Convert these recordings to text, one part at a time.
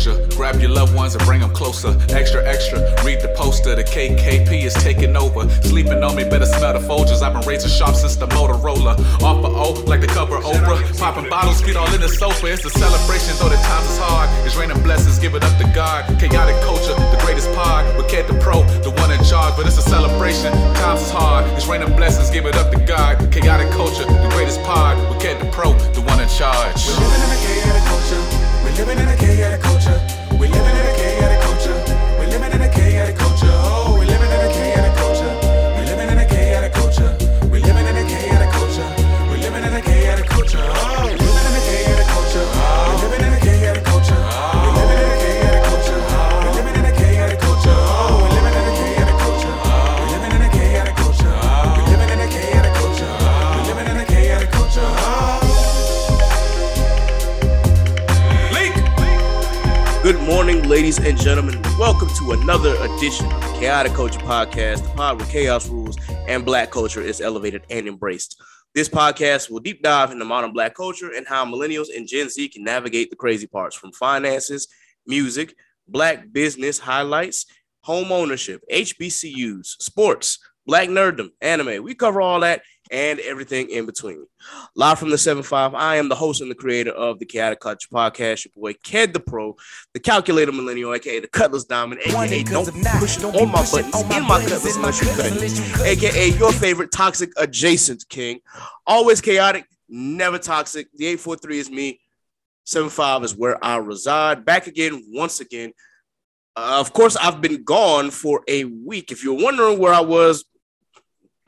Doja, grab your loved ones and bring them closer. Extra, extra, read the poster. The KKP is taking over. Sleeping on me, better smell the Folgers. I've been raising sharp since the Motorola. Off of O, like the cover Oprah. Popping bottles, feet all in the sofa. It's a celebration, though the times is hard. It's raining blessings, give it up to God. Chaotic culture, the greatest pod. With Ked the Pro, the one in charge. But it's a celebration, times is hard. It's raining blessings, give it up to God. Chaotic culture, the greatest pod. With Ked the Pro, the one in charge. We're living in a chaotic culture. We're living in a chaotic culture. We're living in a chaotic culture. We're living in a chaotic culture. Oh, morning, ladies and gentlemen. Welcome to another edition of the Chaotic Culture Podcast, the pod where chaos rules and black culture is elevated and embraced. This podcast will deep dive into modern black culture and how millennials and Gen Z can navigate the crazy parts from finances, music, black business highlights, home ownership, HBCUs, sports, black nerddom, anime. We cover all that and everything in between. Live from the 7-5, I am the host and the creator of the Chaotic Culture Podcast, your boy Ked the Pro, the Calculator Millennial, aka the Cutlass Diamond, aka don't push it on my buttons in my Cutlass unless you cut aka your favorite toxic adjacent king. Always chaotic, never toxic. The 843 is me. 75 is where I reside. Back again, once again. Uh, of course, I've been gone for a week. If you're wondering where I was,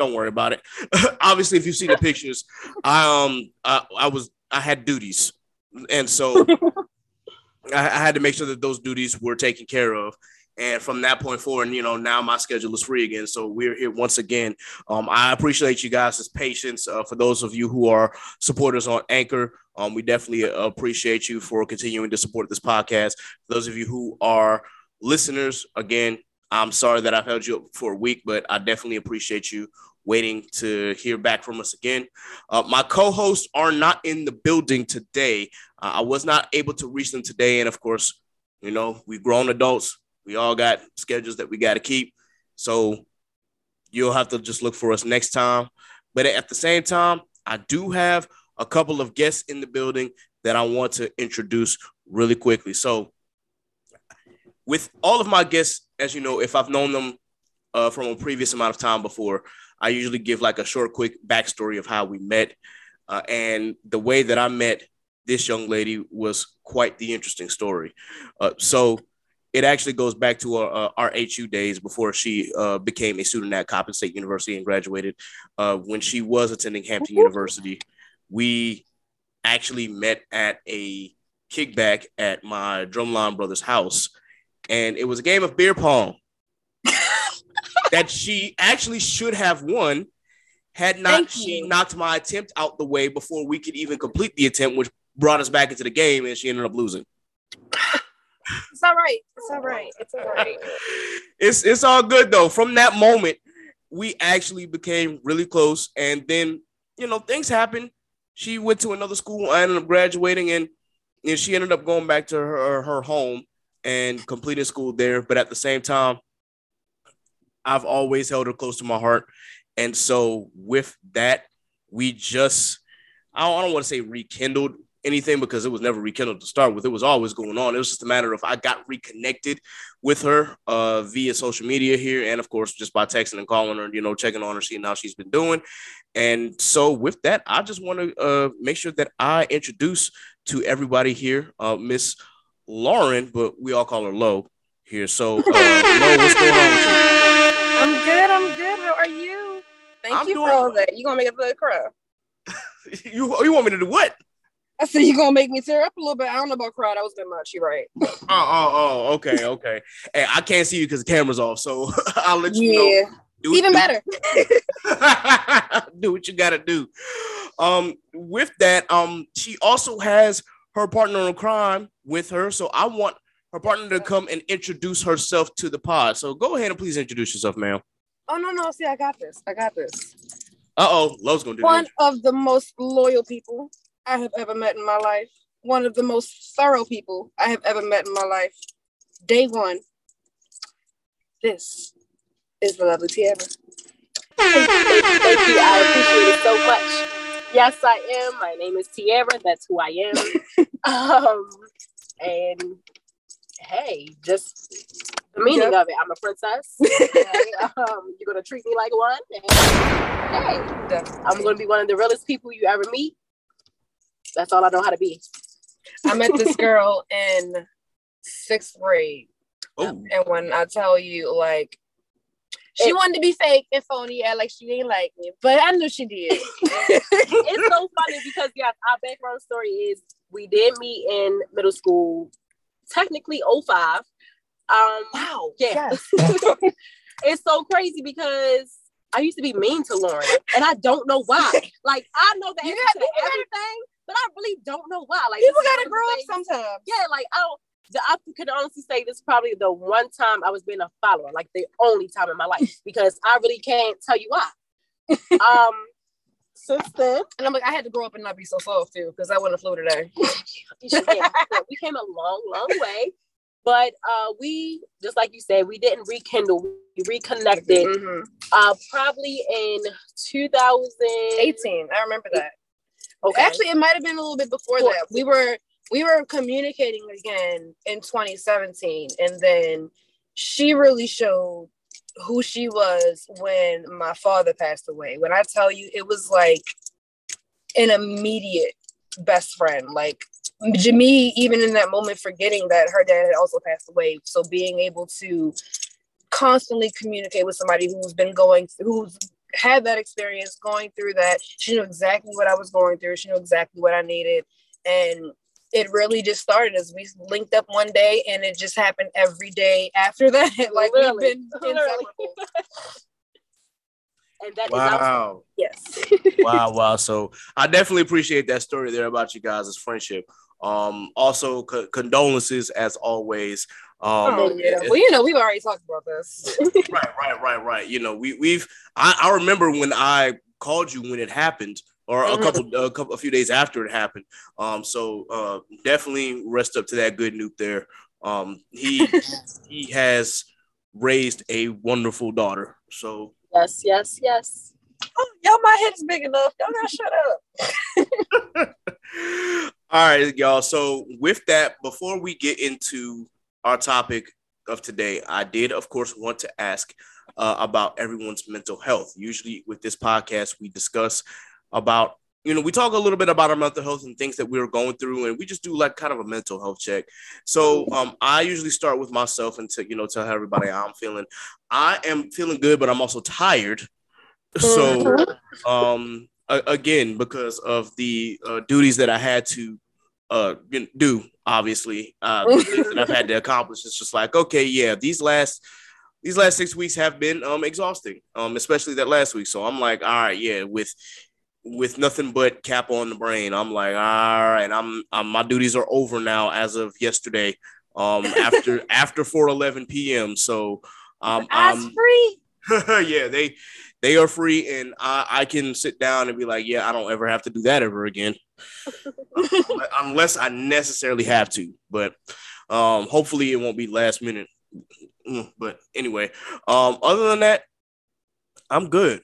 don't worry about it. Obviously, if you see the pictures, I um I, I was I had duties, and so I, I had to make sure that those duties were taken care of. And from that point forward, you know, now my schedule is free again. So we're here once again. Um, I appreciate you guys' patience. Uh, for those of you who are supporters on Anchor, um, we definitely appreciate you for continuing to support this podcast. For those of you who are listeners, again, I'm sorry that I've held you up for a week, but I definitely appreciate you waiting to hear back from us again. Uh, my co-hosts are not in the building today. Uh, I was not able to reach them today, and of course, you know, we've grown adults. We all got schedules that we got to keep, so you'll have to just look for us next time. But at the same time, I do have a couple of guests in the building that I want to introduce really quickly. So, with all of my guests, as you know, if I've known them uh, from a previous amount of time before, I usually give like a short, quick backstory of how we met. Uh, and the way that I met this young lady was quite the interesting story. Uh, so it actually goes back to our, uh, our HU days before she uh, became a student at Coppin State University and graduated. Uh, when she was attending Hampton University, we actually met at a kickback at my drumline brother's house. And it was a game of beer pong that she actually should have won had not she knocked my attempt out the way before we could even complete the attempt, which brought us back into the game, and she ended up losing. It's all right. It's all right. It's all right. It's it's all good though. From that moment, we actually became really close, and then you know things happened. She went to another school. I ended up graduating, and and she ended up going back to her her home and completing school there. But at the same time, I've always held her close to my heart. And so with that, we just I don't, I don't want to say rekindled anything because it was never rekindled to start with. It was always going on. It was just a matter of I got reconnected with her uh, via social media here, and of course just by texting and calling her, you know, checking on her, seeing how she's been doing. And so with that, I just want to uh, make sure that I introduce to everybody here, uh, Miss Lauren, but we all call her Lo here. So, uh, Lo, what's going on with you? I'm good. I'm good. How are you? Thank I'm you doing- for all that. You gonna make a blood cry? You you want me to do what? I said you gonna make me tear up a little bit. I don't know about cry. That was bit much. You're right. Oh, oh, oh, okay, okay. Hey, I can't see you because the camera's off, so I'll let you know. Yeah. Do- Even better. do what you gotta do. Um, with that, um, she also has her partner in crime with her, so I want her partner to come and introduce herself to the pod. So go ahead and please introduce yourself, ma'am. Oh no, no. See, I got this. I got this. Uh oh, Love's gonna do One of the most loyal people I have ever met in my life. one of the most thorough people I have ever met in my life. Day one. This is the lovely Tiara. Thank you, thank you, thank you. I appreciate it so much. Yes, I am. My name is Tiara. That's who I am. um, and hey, just the meaning Yep. of it. I'm a princess. and, um, you're gonna treat me like one. And, hey, I'm gonna be one of the realest people you ever meet. That's all I know how to be. I met this girl in sixth grade. Oh, And when I tell you, like, she It- wanted to be fake and phony, yeah, like she didn't like me, but I knew she did. it's so funny because yes, our background story is we did meet in middle school, technically 05. Um wow. yeah. it's so crazy because I used to be mean to Lauren and I don't know why. Like I know the answer got- to people gotta- everything, but I really don't know why. Like People gotta grow up sometimes. Yeah, like I don't I could honestly say this is probably the one time I was being a follower, like the only time in my life, because I really can't tell you why. um since then, And I'm like, I had to grow up and not be so soft too, because I wouldn't have flew today. yeah, we came a long, long way. But uh, we, just like you said, we didn't rekindle. We reconnected Mhm. uh, probably in 2018. I remember that. Okay. Actually, it might have been a little bit before that. We were we were communicating again in 2017, and then she really showed who she was when my father passed away. When I tell you, it was like an immediate best friend. Like Jimmy, even in that moment, forgetting that her dad had also passed away. So being able to constantly communicate with somebody who's been going who's had that experience going through that she knew exactly what i was going through she knew exactly what i needed and it really just started as we linked up one day and it just happened every day after that like Literally. we've been inseparable and that is our wow. yes. wow, wow. So I definitely appreciate that story there about you guys' friendship. Um, also co- condolences as always. Um, oh yeah well you know we've already talked about this right, right, right, right. You know, we we've I, I remember when I called you when it happened, or a Mhm. couple a couple a few days after it happened. Um, so uh, definitely rest up to that good Nuke there. Um, he he has raised a wonderful daughter. So Yes, yes, yes. oh, y'all my head's big enough y'all gotta shut up All right, y'all. So with that, before we get into our topic of today, I did, of course, want to ask uh, about everyone's mental health. Usually, with this podcast, we discuss about you know we talk a little bit about our mental health and things that we are going through, and we just do like kind of a mental health check. So um, I usually start with myself and to you know tell everybody how I'm feeling. I am feeling good, but I'm also tired. So um again because of the uh, duties that I had to uh do obviously uh things that I've had to accomplish. It's just like okay yeah these last these last six weeks have been um exhausting um especially that last week. So I'm like all right yeah with with nothing but cap on the brain I'm like all right I'm, I'm my duties are over now as of yesterday um after after 4 11 p.m so um I'm free. yeah, they they are free, and I, I can sit down and be like, yeah, I don't ever have to do that ever again, unless I necessarily have to. But um, hopefully, it won't be last minute. Mm, But anyway, um, other than that, I'm good.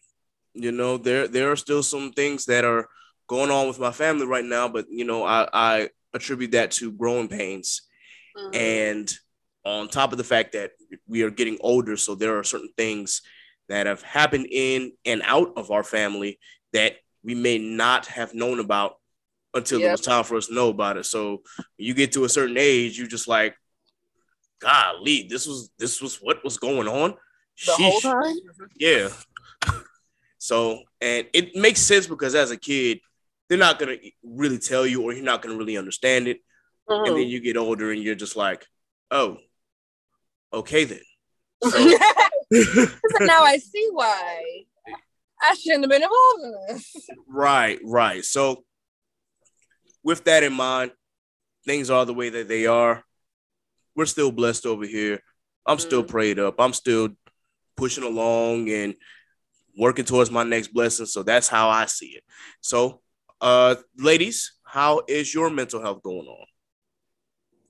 You know, there there are still some things that are going on with my family right now, but you know, I, I attribute that to growing pains Mhm. and on top of the fact that we are getting older so there are certain things that have happened in and out of our family that we may not have known about until it was time for us to know about it so when you get to a certain age you just like golly this was this was what was going on the whole time. Yeah. So, and it makes sense because as a kid, they're not going to really tell you or you're not going to really understand it. And Mhm. then you get older and you're just like, oh, okay then. So, now I see why I shouldn't have been involved in this. right, right. So, with that in mind, things are the way that they are. We're still blessed over here. I'm still prayed up. I'm still pushing along and working towards my next blessing. So that's how I see it. So, uh, ladies, how is your mental health going on?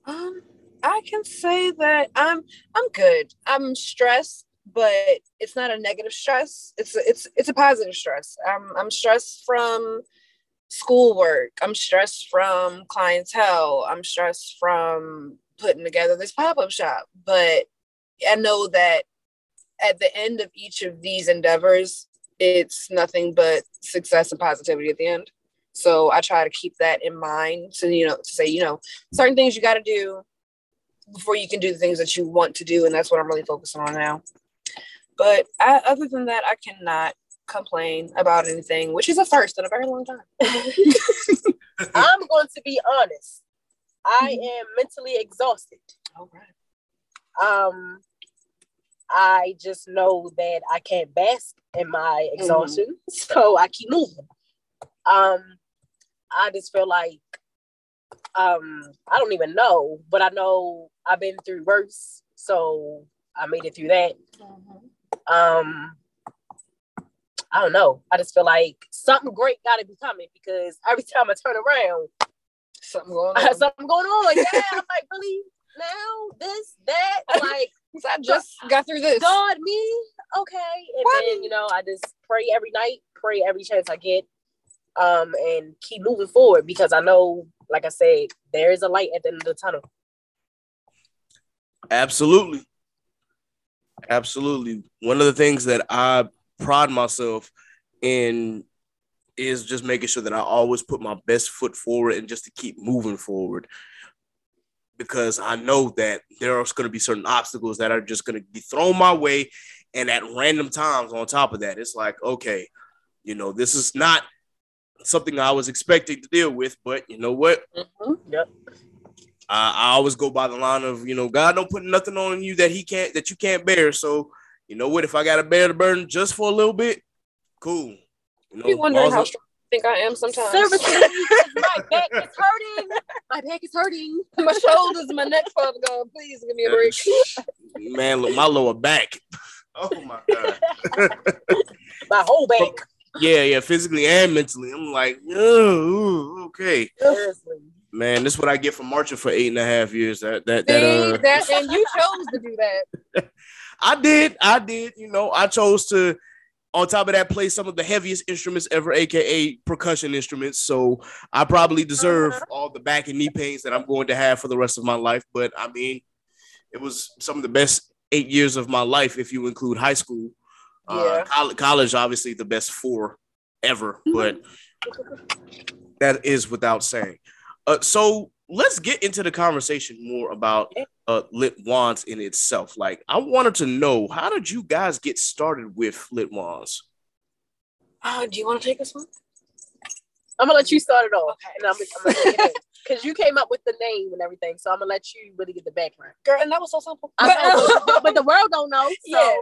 Um, I can say that I'm I'm good. I'm stressed, but it's not a negative stress. It's a, it's it's a positive stress. I'm I'm stressed from schoolwork. I'm stressed from clientele. I'm stressed from putting together this pop-up shop. But I know that at the end of each of these endeavors, it's nothing but success and positivity at the end. So I try to keep that in mind to, you know, to say, you know, certain things you got to do before you can do the things that you want to do. And that's what I'm really focusing on now. But I, other than that, I cannot complain about anything, which is a first in a very long time. I'm going to be honest. I am mentally exhausted. All right. Um, I just know that I can't bask in my exhaustion, so I keep moving. Um, I just feel like um, I don't even know, but I know I've been through worse, so I made it through that. Um, I don't know. I just feel like something great got to be coming because every time I turn around, Something going on. something going on. Yeah, I'm like, really? Now this, that, like, I just got through this. God, me, okay. And What? then you know, I just pray every night, pray every chance I get, um, and keep moving forward because I know, like I said, there is a light at the end of the tunnel. Absolutely. Absolutely. One of the things that I pride myself in is just making sure that I always put my best foot forward and just to keep moving forward. Because I know that there are going to be certain obstacles that are just going to be thrown my way. And at random times, on top of that, it's like, okay, you know, this is not something I was expecting to deal with, but you know what? Mm-hmm. Yep. I, I always go by the line of you know God don't put nothing on you that he can't that you can't bear. So you know what? If I gotta bear the burden just for a little bit, cool. You know, be wondering how strong I think I am sometimes. Seriously, my back is hurting. My back is hurting. my shoulders, my neck, Father God, please give me a break. man, look, my lower back. Oh my god. My whole back. yeah, yeah, physically and mentally. I'm like, oh, okay, Seriously. Man. This is what I get from marching for eight and a half years. That that See, that uh, that, and you chose to do that. I did, I did. You know, I chose to, on top of that, play some of the heaviest instruments ever, aka percussion instruments. So I probably deserve Uh-huh. all the back and knee pains that I'm going to have for the rest of my life. But I mean, it was some of the best eight years of my life if you include high school. Uh, Yeah. coll- college, obviously, the best four ever, but that is without saying. Uh, so let's get into the conversation more about uh, Lit Wands in itself. Like, I wanted to know how did you guys get started with Lit Wands? Uh, do you want to take this one? I'm gonna let you start it off, and I'm, I'm because you came up with the name and everything. So I'm gonna let you really get the background. Girl, and that was so simple. But, but the world don't know. So yeah.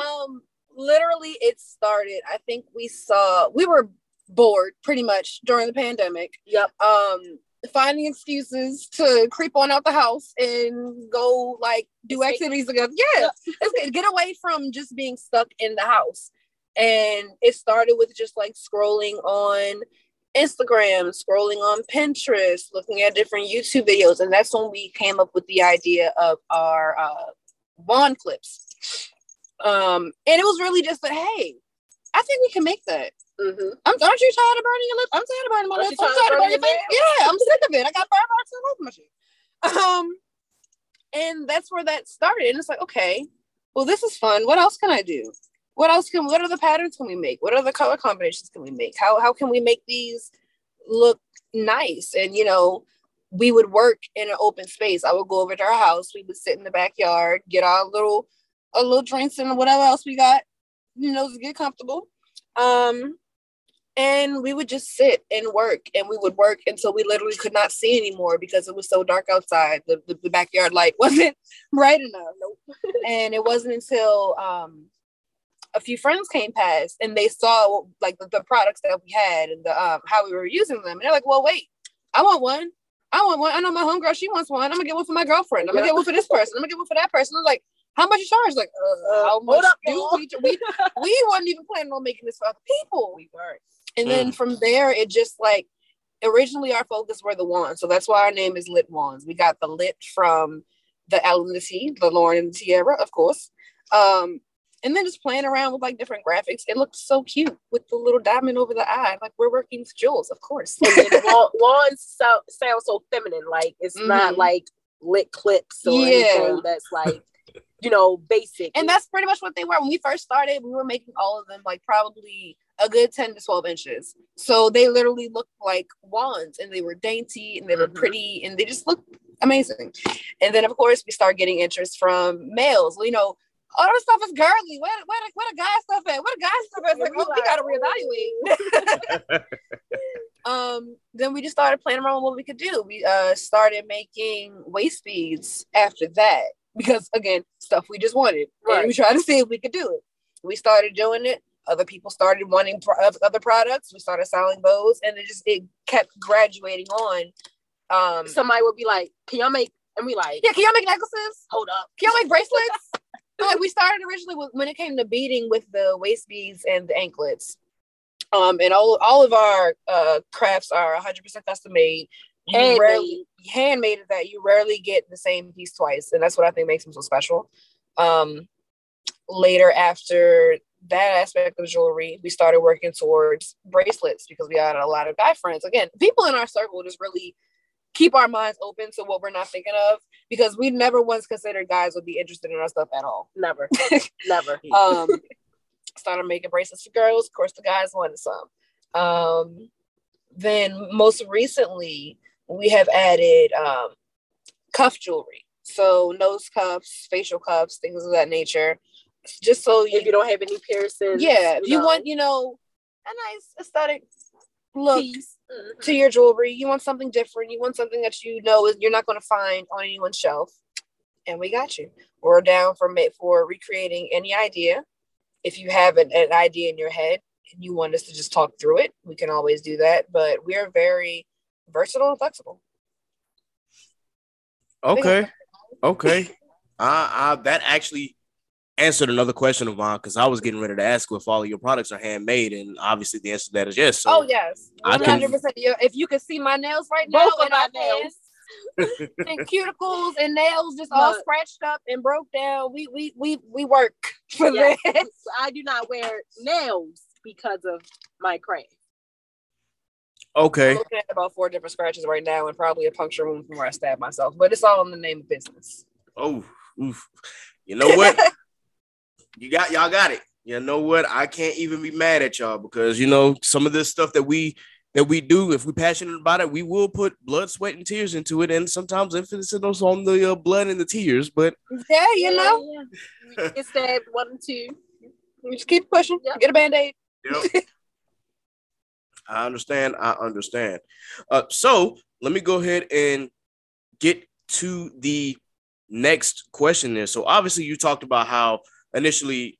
Um, literally, it started. I think we saw we were bored pretty much during the pandemic. yep. Um, finding excuses to creep on out the house and go like do activities together. Yeah, get away from just being stuck in the house. And it started with just like scrolling on Instagram, scrolling on Pinterest, looking at different YouTube videos, and that's when we came up with the idea of our uh, wand clips. Um, and it was really just that, hey, I think we can make that. Hmm I'm, aren't you tired of burning your lips? I'm tired of burning my Aren't lips. I'm tired of burning your face. Yeah, I'm sick of it. I got marks all over my shit. Um, and that's where that started. And it's like, okay, well, this is fun. What else can I do? What else can? What other patterns can we make? What other color combinations can we make? How how can we make these look nice? And you know, we would work in an open space. I would go over to our house. We would sit in the backyard, get our little, a little drinks and whatever else we got. You know, to get comfortable. Um, and we would just sit and work and we would work until we literally could not see anymore because it was so dark outside. The, the, the backyard light wasn't bright enough. Nope. and it wasn't until um, a few friends came past and they saw like the, the products that we had and the um, how we were using them. And they're like well wait i want one. I want one. I know my homegirl she wants one. I'm gonna get one for my girlfriend. I'm gonna Yeah. get one for this person. I'm gonna get one for that person. I'm like how much you charge like uh, Uh, how much up, do y'all. we, we we weren't even planning on making this for other people. We weren't. And then from there it just like originally our focus were the wands, so that's why our name is Lit Wands. We got the lit from the L and the T, the Lauren and the Tiara, of course. Um, and then just playing around with like different graphics. It looked so cute with the little diamond over the eye. Like we're working with jewels, of course. And then wa- wands so, sound so feminine. Like it's not Mhm. like lit clips or Yeah. anything that's like, you know, basic. and that's pretty much what they were when we first started. We were making all of them like probably a good 10 to 12 inches. So they literally looked like wands and they were dainty and they were Mhm. pretty and they just looked amazing. And then, of course, we start getting interest from males. You know, all this stuff is girly. Where, where, the- where the guy stuff at? Where the guy stuff at? It's like, We oh, we got to reevaluate. um, then we just started playing around with what we could do. We uh, started making waist beads after that because, again, stuff we just wanted. And Right. we tried to see if we could do it. We started doing it. Other people started wanting pro- other products. We started selling those, and it just it kept graduating on. Um, somebody would be like, "Can y'all make?" And we like, yeah, can y'all make necklaces? "Hold up." Can y'all make bracelets? but we started originally with, when it came to beading with the waist beads and the anklets. Um, and all all of our uh crafts are 100% custom made. You Handmade. rarely handmade that you rarely get the same piece twice, and that's what I think makes them so special. Um, later after that aspect of jewelry, we started working towards bracelets because we had a lot of guy friends. Again, people in our circle just really keep our minds open to what we're not thinking of because we never once considered guys would be interested in our stuff at all. Never, never. Um, started making bracelets for girls. Of course, the guys wanted some. Um, then most recently, we have added um, cuff jewelry. So nose cuffs, facial cuffs, things of that nature. Just so you, if you don't have any piercings, yeah, if you know, want, you know, a nice aesthetic look piece. Mhm. to your jewelry. You want something different. You want something that you know is you're not going to find on anyone's shelf. And we got you. We're down for for recreating any idea. If you have an, an idea in your head and you want us to just talk through it, we can always do that. But we're very versatile and flexible. Okay. Okay. Uh, uh, that actually answered another question of mine because I was getting ready to ask if all of your products are handmade, and obviously the answer to that is yes. So oh yes, I can- hundred percent. If you could see my nails right now, Both of and my our nails. hands and cuticles and nails just all scratched up and broke down. We we we we work for Yes. this. I do not wear nails because of my craft. okay. I'm looking at about four different scratches right now and probably a puncture wound from where I stabbed myself. But it's all in the name of business. Oh, oof. you know what? you got y'all got it. You know what? I can't even be mad at y'all because you know some of this stuff that we that we do, if we're passionate about it, we will put blood, sweat, and tears into it. And sometimes emphasis is on the uh, blood and the tears, but Yeah, you know, Yeah, yeah. Get stabbed one and two. you just keep pushing. Yep. Get a band aid. Yep. I understand. I understand. Uh, so let me go ahead and get to the next question there. So obviously you talked about how initially,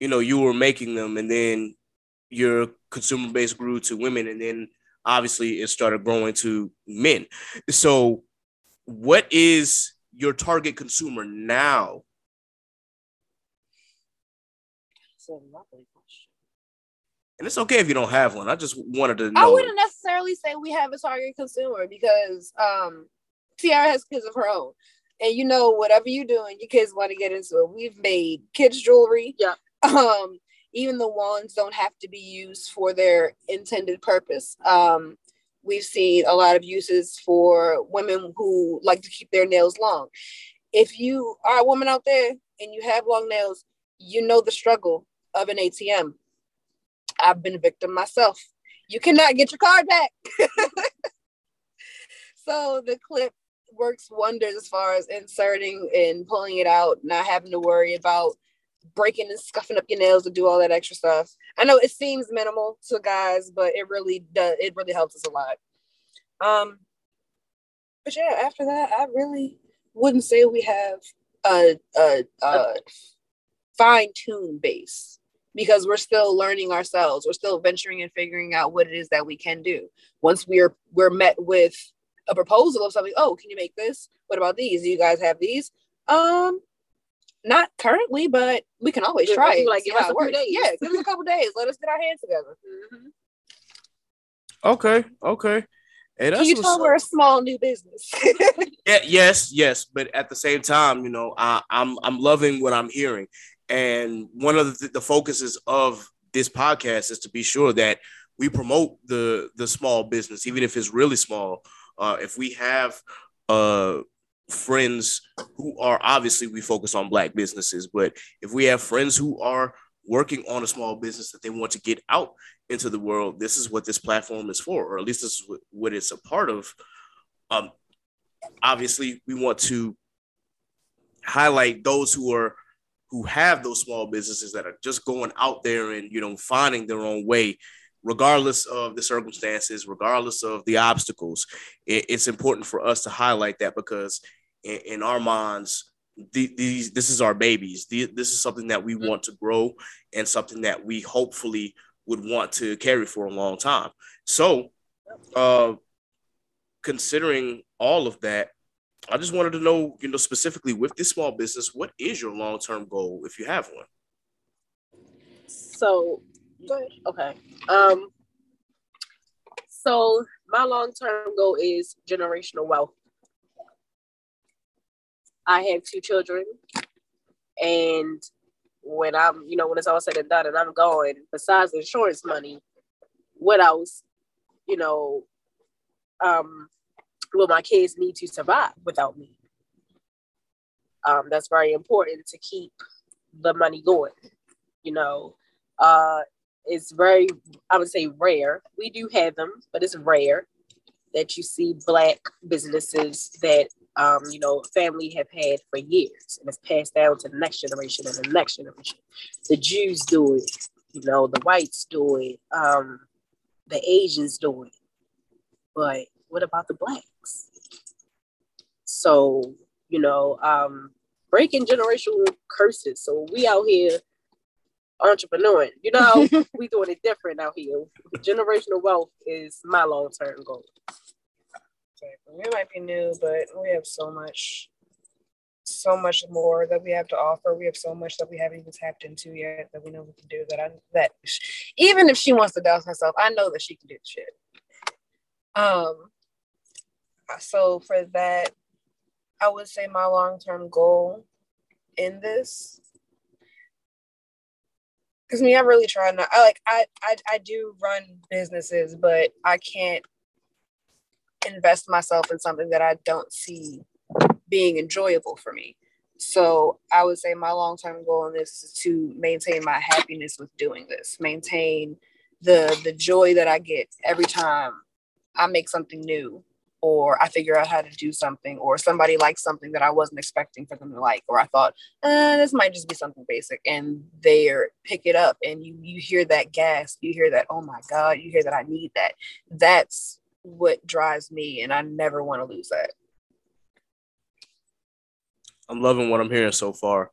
you know, you were making them and then your consumer base grew to women and then obviously it started growing to men. So what is your target consumer now? That's a lovely question. And it's okay if you don't have one. I just wanted to I wouldn't necessarily say we have a target consumer because um Tiara has kids of her own. And you know, whatever you're doing, your kids want to get into it. We've made kids jewelry. Yeah. Um, even the wands don't have to be used for their intended purpose. Um, we've seen a lot of uses for women who like to keep their nails long. If you are a woman out there and you have long nails, you know the struggle of an ATM. I've been a victim myself. You cannot get your card back. so the clip works wonders as far as inserting and pulling it out, not having to worry about breaking and scuffing up your nails to do all that extra stuff. I know it seems minimal to guys, but it really does. It really helps us a lot. Um, but yeah, after that, I really wouldn't say we have a a, a fine tuned base because we're still learning ourselves. We're still venturing and figuring out what it is that we can do. Once we're we're met with a proposal of something, oh, can you make this? What about these? Do you guys have these? Um, not currently, but we can always Give- try it. like, give us a it few days. Yeah, give us a couple days. Let us get our hands together. Mhm. Okay, okay. Hey, Can that's you tell we're a small new business? Yeah, yes, yes, but at the same time, you know, I, I'm I'm loving what I'm hearing, and one of the, the focuses of this podcast is to be sure that we promote the the small business, even if it's really small. Uh, if we have uh friends who are obviously we focus on black businesses, but if we have friends who are working on a small business that they want to get out into the world, this is what this platform is for, or at least this is what, it's a part of. Um, obviously we want to highlight those who are who have those small businesses that are just going out there and you know finding their own way regardless of the circumstances regardless of the obstacles it, it's important for us to highlight that because in, in our minds the, these this is our babies. The, this is something that we want to grow and something that we hopefully would want to carry for a long time. So uh considering all of that, I just wanted to know, you know, specifically with this small business, what is your long term goal if you have one? So, Ahead. okay. Um, so my long term goal is generational wealth. I have two children, and when I'm, you know, when it's all said and done, and I'm going, besides insurance money, what else, you know, um, will my kids need to survive without me? Um, that's very important to keep the money going. You know, uh, it's very, I would say, rare. We do have them, but it's rare that you see black businesses that um, you know family have had for years and it's passed down to the next generation and the next generation. The Jews do it, you know, the whites do it, um, the Asians do it, but what about the blacks? So you know, um, breaking generational curses. So we out here entrepreneuring. You know, we doing it different out here. Generational wealth is my long term goal. we might be new, but we have so much, so much more that we have to offer. We have so much that we haven't even tapped into yet that we know we can do. That I that even if she wants to douse herself, I know that she can do the shit. Um. So for that, I would say my long term goal in this. Because me, I really try not. I like I, I I do run businesses, but I can't invest myself in something that I don't see being enjoyable for me. So I would say my long term goal in this is to maintain my happiness with doing this, maintain the the joy that I get every time I make something new or I figure out how to do something or somebody likes something that I wasn't expecting for them to like or I thought eh, this might just be something basic and they pick it up and you you hear that gasp you hear that oh my god you hear that I need that that's what drives me and I never want to lose that I'm loving what I'm hearing so far.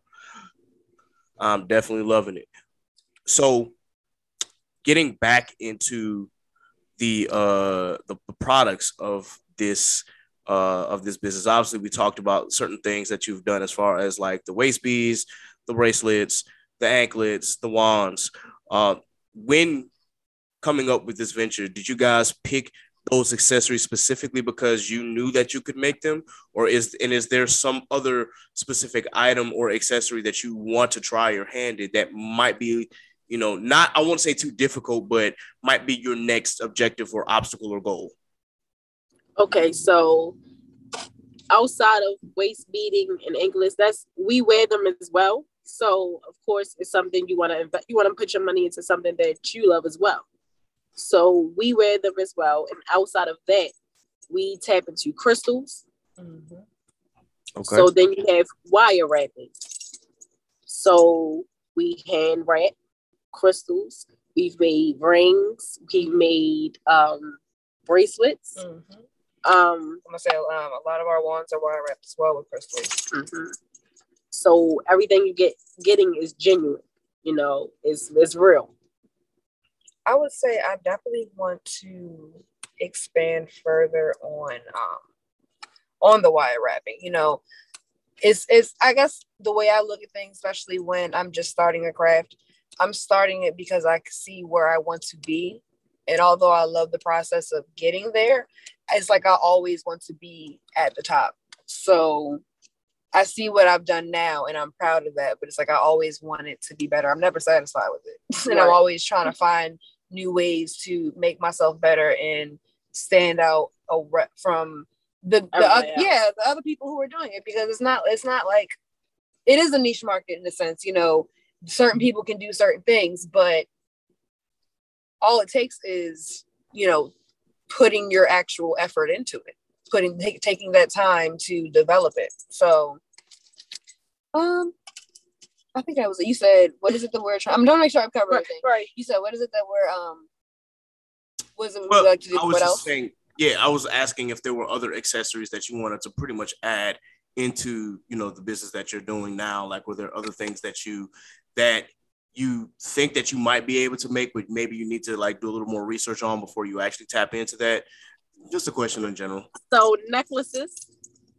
I'm definitely loving it. So, getting back into the uh the, the products of this uh of this business. Obviously, we talked about certain things that you've done as far as like the waist beads, the bracelets, the anklets, the wands. Uh, when coming up with this venture, did you guys pick those accessories specifically because you knew that you could make them or is and is there some other specific item or accessory that you want to try your hand in that might be you know not i won't say too difficult but might be your next objective or obstacle or goal Okay, so outside of waist beading and anklets, that's we wear them as well. So of course, it's something you want to invest. You want to put your money into something that you love as well. So we wear them as well. And outside of that, we tap into crystals. okay So then you have wire wrapping. So we hand wrap crystals. We've made rings. We've made um, bracelets. Um, I'm gonna say um, a lot of our wands are wire wrapped as well with crystals. mhm. So everything you get getting is genuine. You know, is is real. I would say I definitely want to expand further on um on the wire wrapping. You know, it's it's I guess the way I look at things, especially when I'm just starting a craft, I'm starting it because I see where I want to be. And although I love the process of getting there, it's like I always want to be at the top. So I see what I've done now and I'm proud of that, but it's like I always want it to be better. I'm never satisfied with it. and I'm always trying to find new ways to make myself better and stand out from the, the yeah, the other people who are doing it because it's not it's not like it is a niche market in a sense, you know, certain people can do certain things, but all it takes is, you know, putting your actual effort into it putting ta- taking that time to develop it so um i think that was it you said what is it that we're trying i'm trying to make sure i cover Right, everything right. you said what is it that we're um was it Well, we like to do I was what just else saying, yeah, I was asking if there were other accessories that you wanted to pretty much add into, you know, the business that you're doing now. Like, were there other things that you that you think that you might be able to make, but maybe you need to like do a little more research on before you actually tap into that? Just a question in general. So necklaces.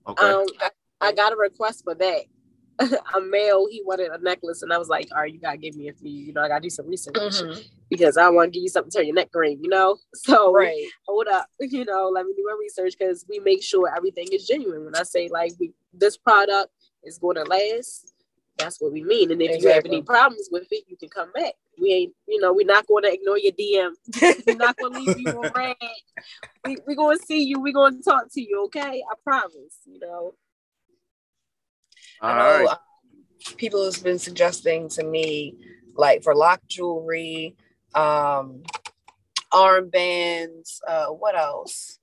Okay. Um, I, I got a request for that. a male, he wanted a necklace, and I was like, "All right, you gotta give me a few. You know, I gotta do some research Mhm. because I want to give you something to turn your neck green. You know, so right hold up, you know, let me do my research because we make sure everything is genuine. When I say like we this product is going to last, that's what we mean. And if you have any problems with it, you can come back. We ain't, you know, we're not going to ignore your DM. We're not going to leave you on red. We we going to see you. We're going to talk to you. Okay, I promise. You know. I All know right. um, people have been suggesting to me, like for lock jewelry, um, armbands, uh, what else?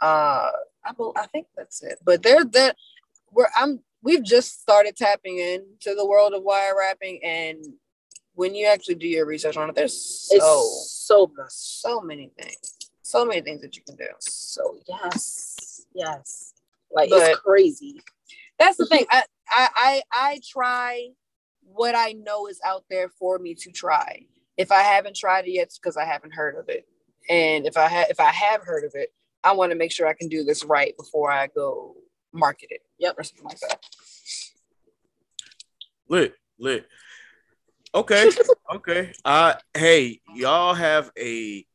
Uh, I, bel- I think that's it. But they're that we're I'm we've just started tapping into the world of wire wrapping, and when you actually do your research on it, there's It's so so much. so many things, so many things that you can do. So yes, yes. Like But- it's crazy. that's the thing. I, I I I try what I know is out there for me to try. If I haven't tried it yet, it's because I haven't heard of it. And if I have if I have heard of it, I want to make sure I can do this right before I go market it. Yep. Or something like that. Lit, lit. Okay, okay. Uh hey, y'all have a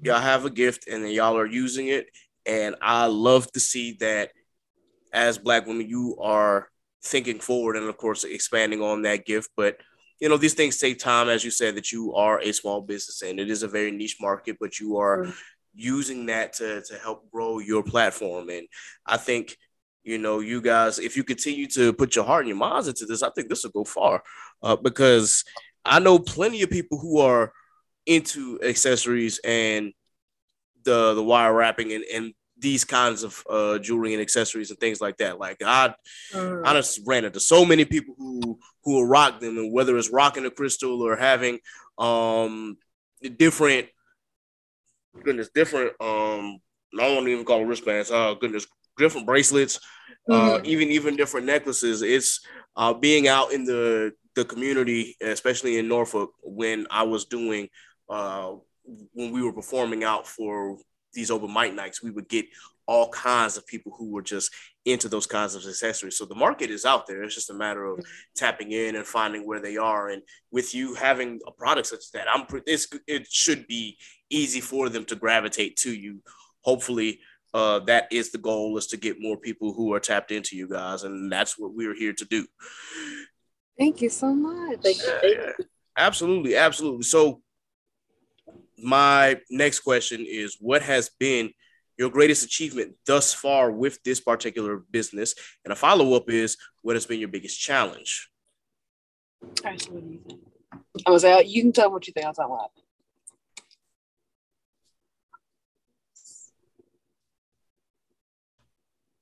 y'all have a gift and then y'all are using it. And I love to see that as black women, you are thinking forward and of course expanding on that gift. But you know, these things take time, as you said, that you are a small business and it is a very niche market, but you are Mm. using that to to help grow your platform. And I think you know, you guys, if you continue to put your heart and your minds into this, I think this will go far. Uh, because I know plenty of people who are into accessories and the the wire wrapping and, and these kinds of uh, jewelry and accessories and things like that. Like I, I just ran into so many people who who will rock them, and whether it's rocking a crystal or having um different goodness, different um I don't even call them wristbands. Oh goodness, different bracelets, uh, even even different necklaces. It's uh, being out in the the community, especially in Norfolk, when I was doing uh, when we were performing out for these open mic nights, we would get all kinds of people who were just into those kinds of accessories. So the market is out there. It's just a matter of tapping in and finding where they are. And with you having a product such as that, I'm it's, it should be easy for them to gravitate to you. Hopefully, uh, that is the goal: is to get more people who are tapped into you guys, and that's what we're here to do. Thank you so much. Thank you. Yeah, Thank you. Absolutely, absolutely. So, my next question is: What has been your greatest achievement thus far with this particular business? And a follow up is: What has been your biggest challenge? Actually, what do you think? i was gonna you can tell me what you think. I'll tell what.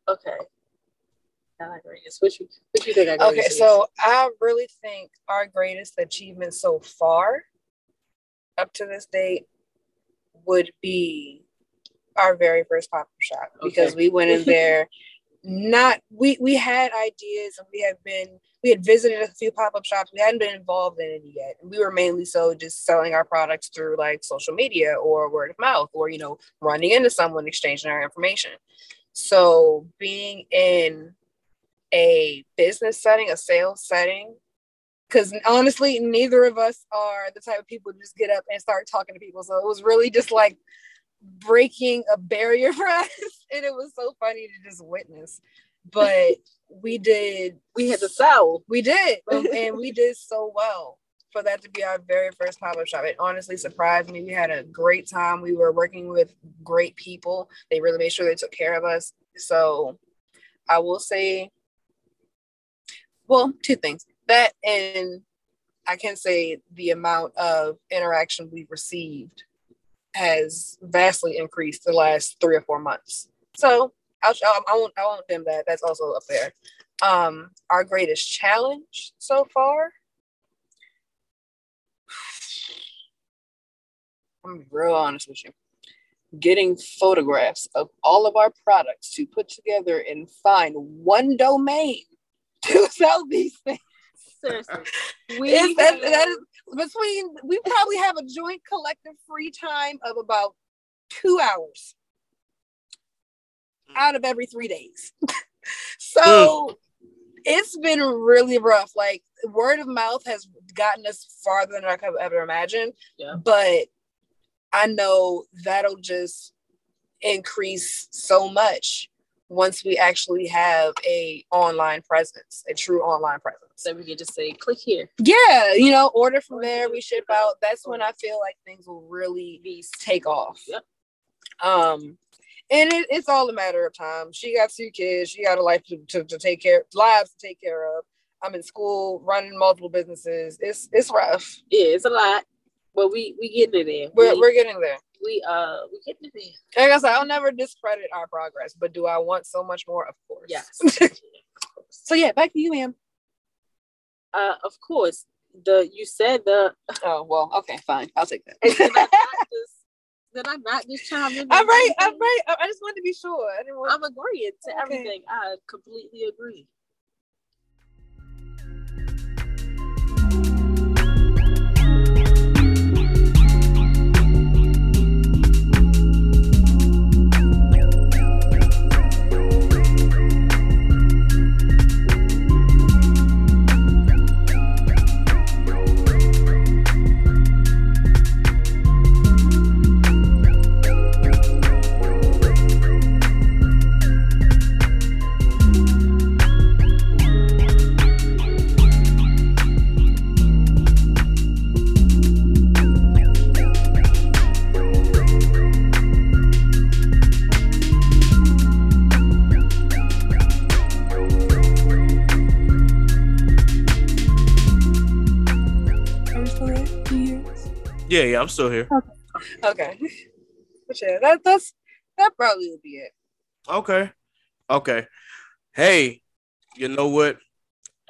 Okay. What you what you think I Okay, so I really think our greatest achievement so far, up to this date, would be our very first pop up shop because we went in there. Not we we had ideas and we have been we had visited a few pop up shops. We hadn't been involved in any yet. We were mainly so just selling our products through like social media or word of mouth or you know running into someone exchanging our information. So being in a business setting, a sales setting. Because honestly, neither of us are the type of people to just get up and start talking to people. So it was really just like breaking a barrier for us. and it was so funny to just witness. But we did, We had to sell. we did, and we did so well for that to be our very first pop up shop. It honestly surprised me. We had a great time. We were working with great people. They really made sure they took care of us. So I will say, well, two things that and I can say the amount of interaction we've received has vastly increased the last three or four months. So I'll, I I won't I won't dim that. That's also up there. Um, our greatest challenge so far. I'm real honest with you. Getting photographs of all of our products to put together and find one domain to sell these things. Seriously. We Is that, that have- is between we probably have a joint collective free time of about two hours mm. out of every three days. so mm. it's been really rough. Like word of mouth has gotten us farther than I could have ever imagined. Yeah. But I know that'll just increase so much once we actually have a online presence, a true online presence. so we can just say, click here. Yeah, you know, order from there, we ship out. That's when I feel like things will really Be take off. Yep. Um, and it, it's all a matter of time. She got two kids. She got a life to, to, to take care, lives to take care of. I'm in school, running multiple businesses. It's it's rough. Yeah, it's a lot, but we we getting it there. We're we, we're getting there. we uh we getting it there. Like I said, I'll never discredit our progress, but do I want so much more? Of course. Yes. so yeah, back to you, ma'am. uh, of course. The you said the Oh well, okay, fine. I'll take that. did I not just did I not just chime in? I'm right. I'm right. I I just wanted to be sure. I didn't want. I'm agreeing to Okay. everything. I completely agree. Yeah, yeah, I'm still here. Okay. But yeah, that that's that probably would be it. Okay. Okay. Hey, you know what?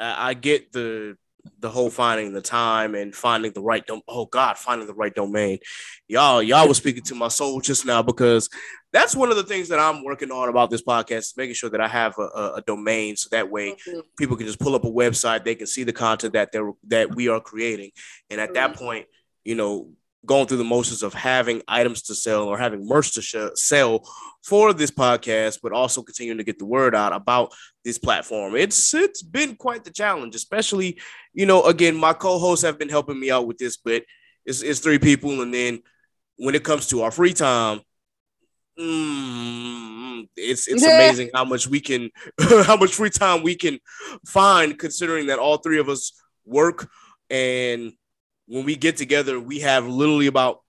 I, I get the the whole finding the time and finding the right dom- oh god finding the right domain y'all y'all was speaking to my soul just now because that's one of the things that i'm working on about this podcast is making sure that i have a, a, a domain so that way Mhm. people can just pull up a website they can see the content that they're that we are creating and at that point you know going through the motions of having items to sell or having merch to sh- sell for this podcast but also continuing to get the word out about this platform it's it's been quite the challenge especially you know again my co-hosts have been helping me out with this but it's, it's three people and then when it comes to our free time mm, it's it's Yeah. amazing how much we can how much free time we can find considering that all three of us work and when we get together we have literally about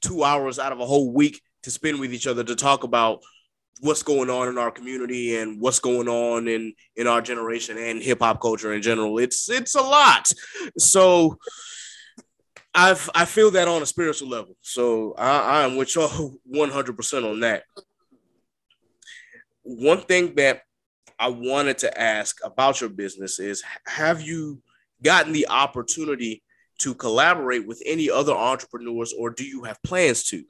two hours out of a whole week to spend with each other to talk about what's going on in our community and what's going on in in our generation and hip hop culture in general it's it's a lot so I've I feel that on a spiritual level. So I, I am with y'all 100% on that. One thing that I wanted to ask about your business is have you gotten the opportunity to collaborate with any other entrepreneurs or do you have plans to?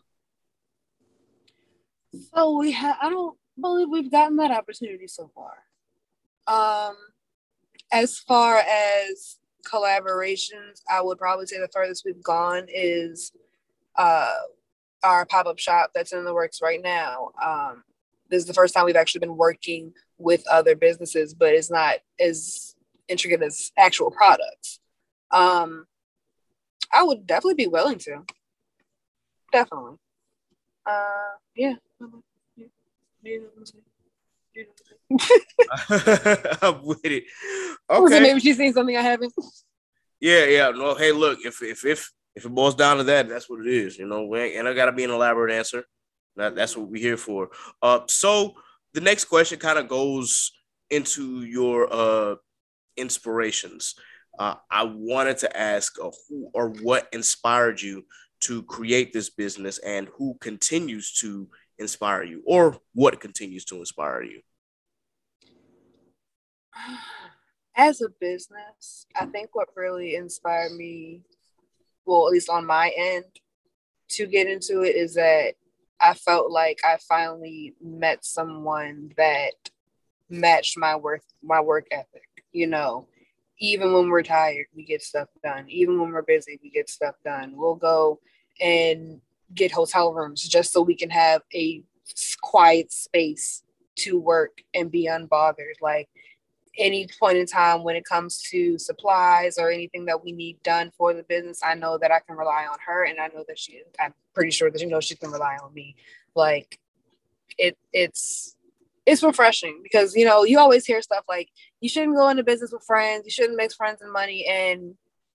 So we have. I don't believe we've gotten that opportunity so far. Um, as far as collaborations, I would probably say the furthest we've gone is uh our pop up shop that's in the works right now. Um, this is the first time we've actually been working with other businesses, but it's not as intricate as actual products. Um, I would definitely be willing to. Definitely. Uh, yeah. Yeah. Yeah. I'm with it. Okay. Okay. maybe she's seen something I haven't. Yeah, yeah. No, hey, look, if if if if it boils down to that, that's what it is. You know, we and I gotta be an elaborate answer. That, that's what we're here for. Uh, so the next question kind of goes into your uh inspirations. Uh, I wanted to ask uh, who or what inspired you to create this business, and who continues to inspire you, or what continues to inspire you. As a business, I think what really inspired me, well, at least on my end, to get into it is that I felt like I finally met someone that matched my work my work ethic. You know, even when we're tired, we get stuff done. Even when we're busy, we get stuff done. We'll go and get hotel rooms just so we can have a quiet space to work and be unbothered. Like any point in time when it comes to supplies or anything that we need done for the business, I know that I can rely on her and I know that she I'm pretty sure that you know she can rely on me. Like it it's it's refreshing because you know you always hear stuff like you shouldn't go into business with friends, you shouldn't mix friends and money, and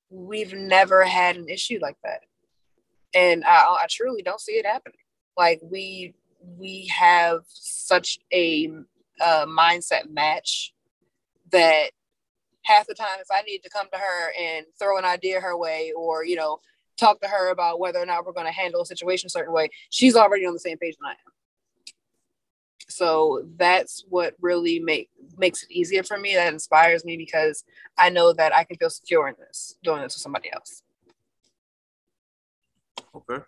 we've never had an issue like that. And I, I truly don't see it happening. Like we we have such a uh, mindset match that half the time if I need to come to her and throw an idea her way or you know talk to her about whether or not we're going to handle a situation a certain way, she's already on the same page than I am. So that's what really make makes it easier for me. That inspires me because I know that I can feel secure in this, doing this with somebody else. Okay.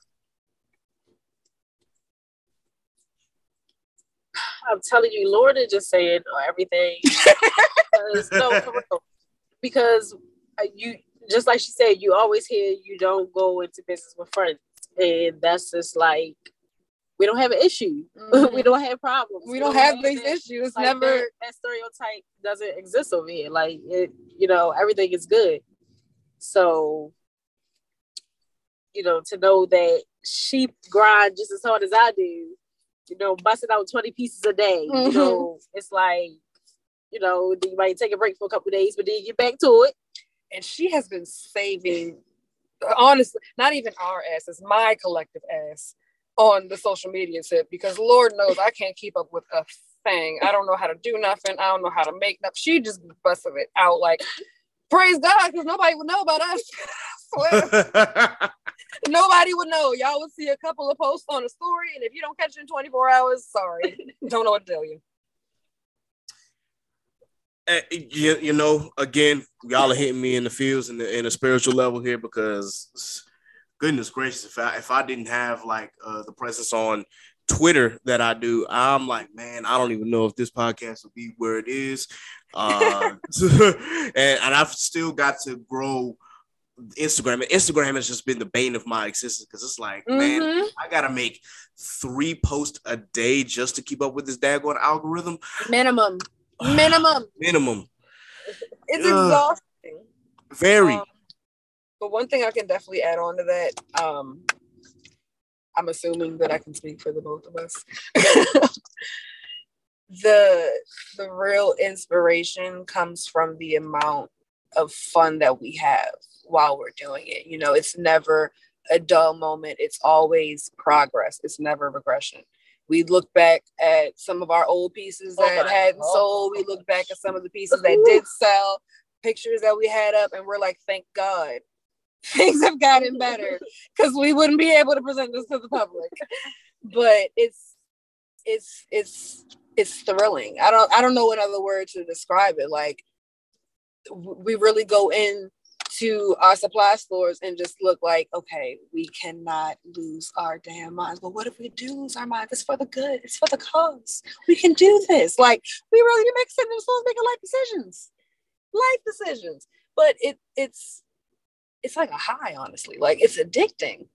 I'm telling you, Lord is just saying everything. because, no. Because uh, you, just like she said, you always hear you don't go into business with friends, and that's just like we don't have an issue. Mm-hmm. we don't have problems. We don't have these issues. Like, Never. that, that stereotype doesn't exist over here. Like it, you know, everything is good. So, you know, to know that she grind just as hard as I do, you know, busting out 20 pieces a day, you Mhm. know, it's like, you know, you might take a break for a couple days, but then you get back to it. and she has been saving honestly not even our asses my collective ass on the social media tip because lord knows i can't keep up with a thing. I don't know how to do nothing. I don't know how to make nothing. She just busted it out like praise god because nobody would know about us. Nobody would know. Y'all would see a couple of posts on a story and if you don't catch it in 24 hours sorry. Don't know what to tell you. Eh, you, you know, again, y'all are hitting me in the fields in the in a spiritual level here because goodness gracious, if I if I didn't have like uh, the presence on Twitter that I do, I'm like, man, I don't even know if this podcast will be where it is. Uh, and, and I've still got to grow Instagram. And Instagram has just been the bane of my existence because it's like, man, Mhm. I gotta make three posts a day just to keep up with this daggone algorithm. minimum minimum Minimum. it's exhausting Very. Um, but one thing I can definitely add on to that, um, I'm assuming that I can speak for the both of us. the the real inspiration comes from the amount of fun that we have while we're doing it. You know, it's never a dull moment. It's always progress. It's never regression. We look back at some of our old pieces Oh that my hadn't God. sold. We look back at some of the pieces that did sell, pictures that we had up, and we're like, thank God things have gotten better because we wouldn't be able to present this to the public. But it's it's it's it's thrilling. I don't I don't know what other word to describe it. Like we really go in to our supply stores and just look like, okay, we cannot lose our damn minds. But what if we do lose our minds? It's for the good. It's for the cause. We can do this. Like we really make the stores making life decisions, life decisions. But it it's it's like a high, honestly. Like it's addicting,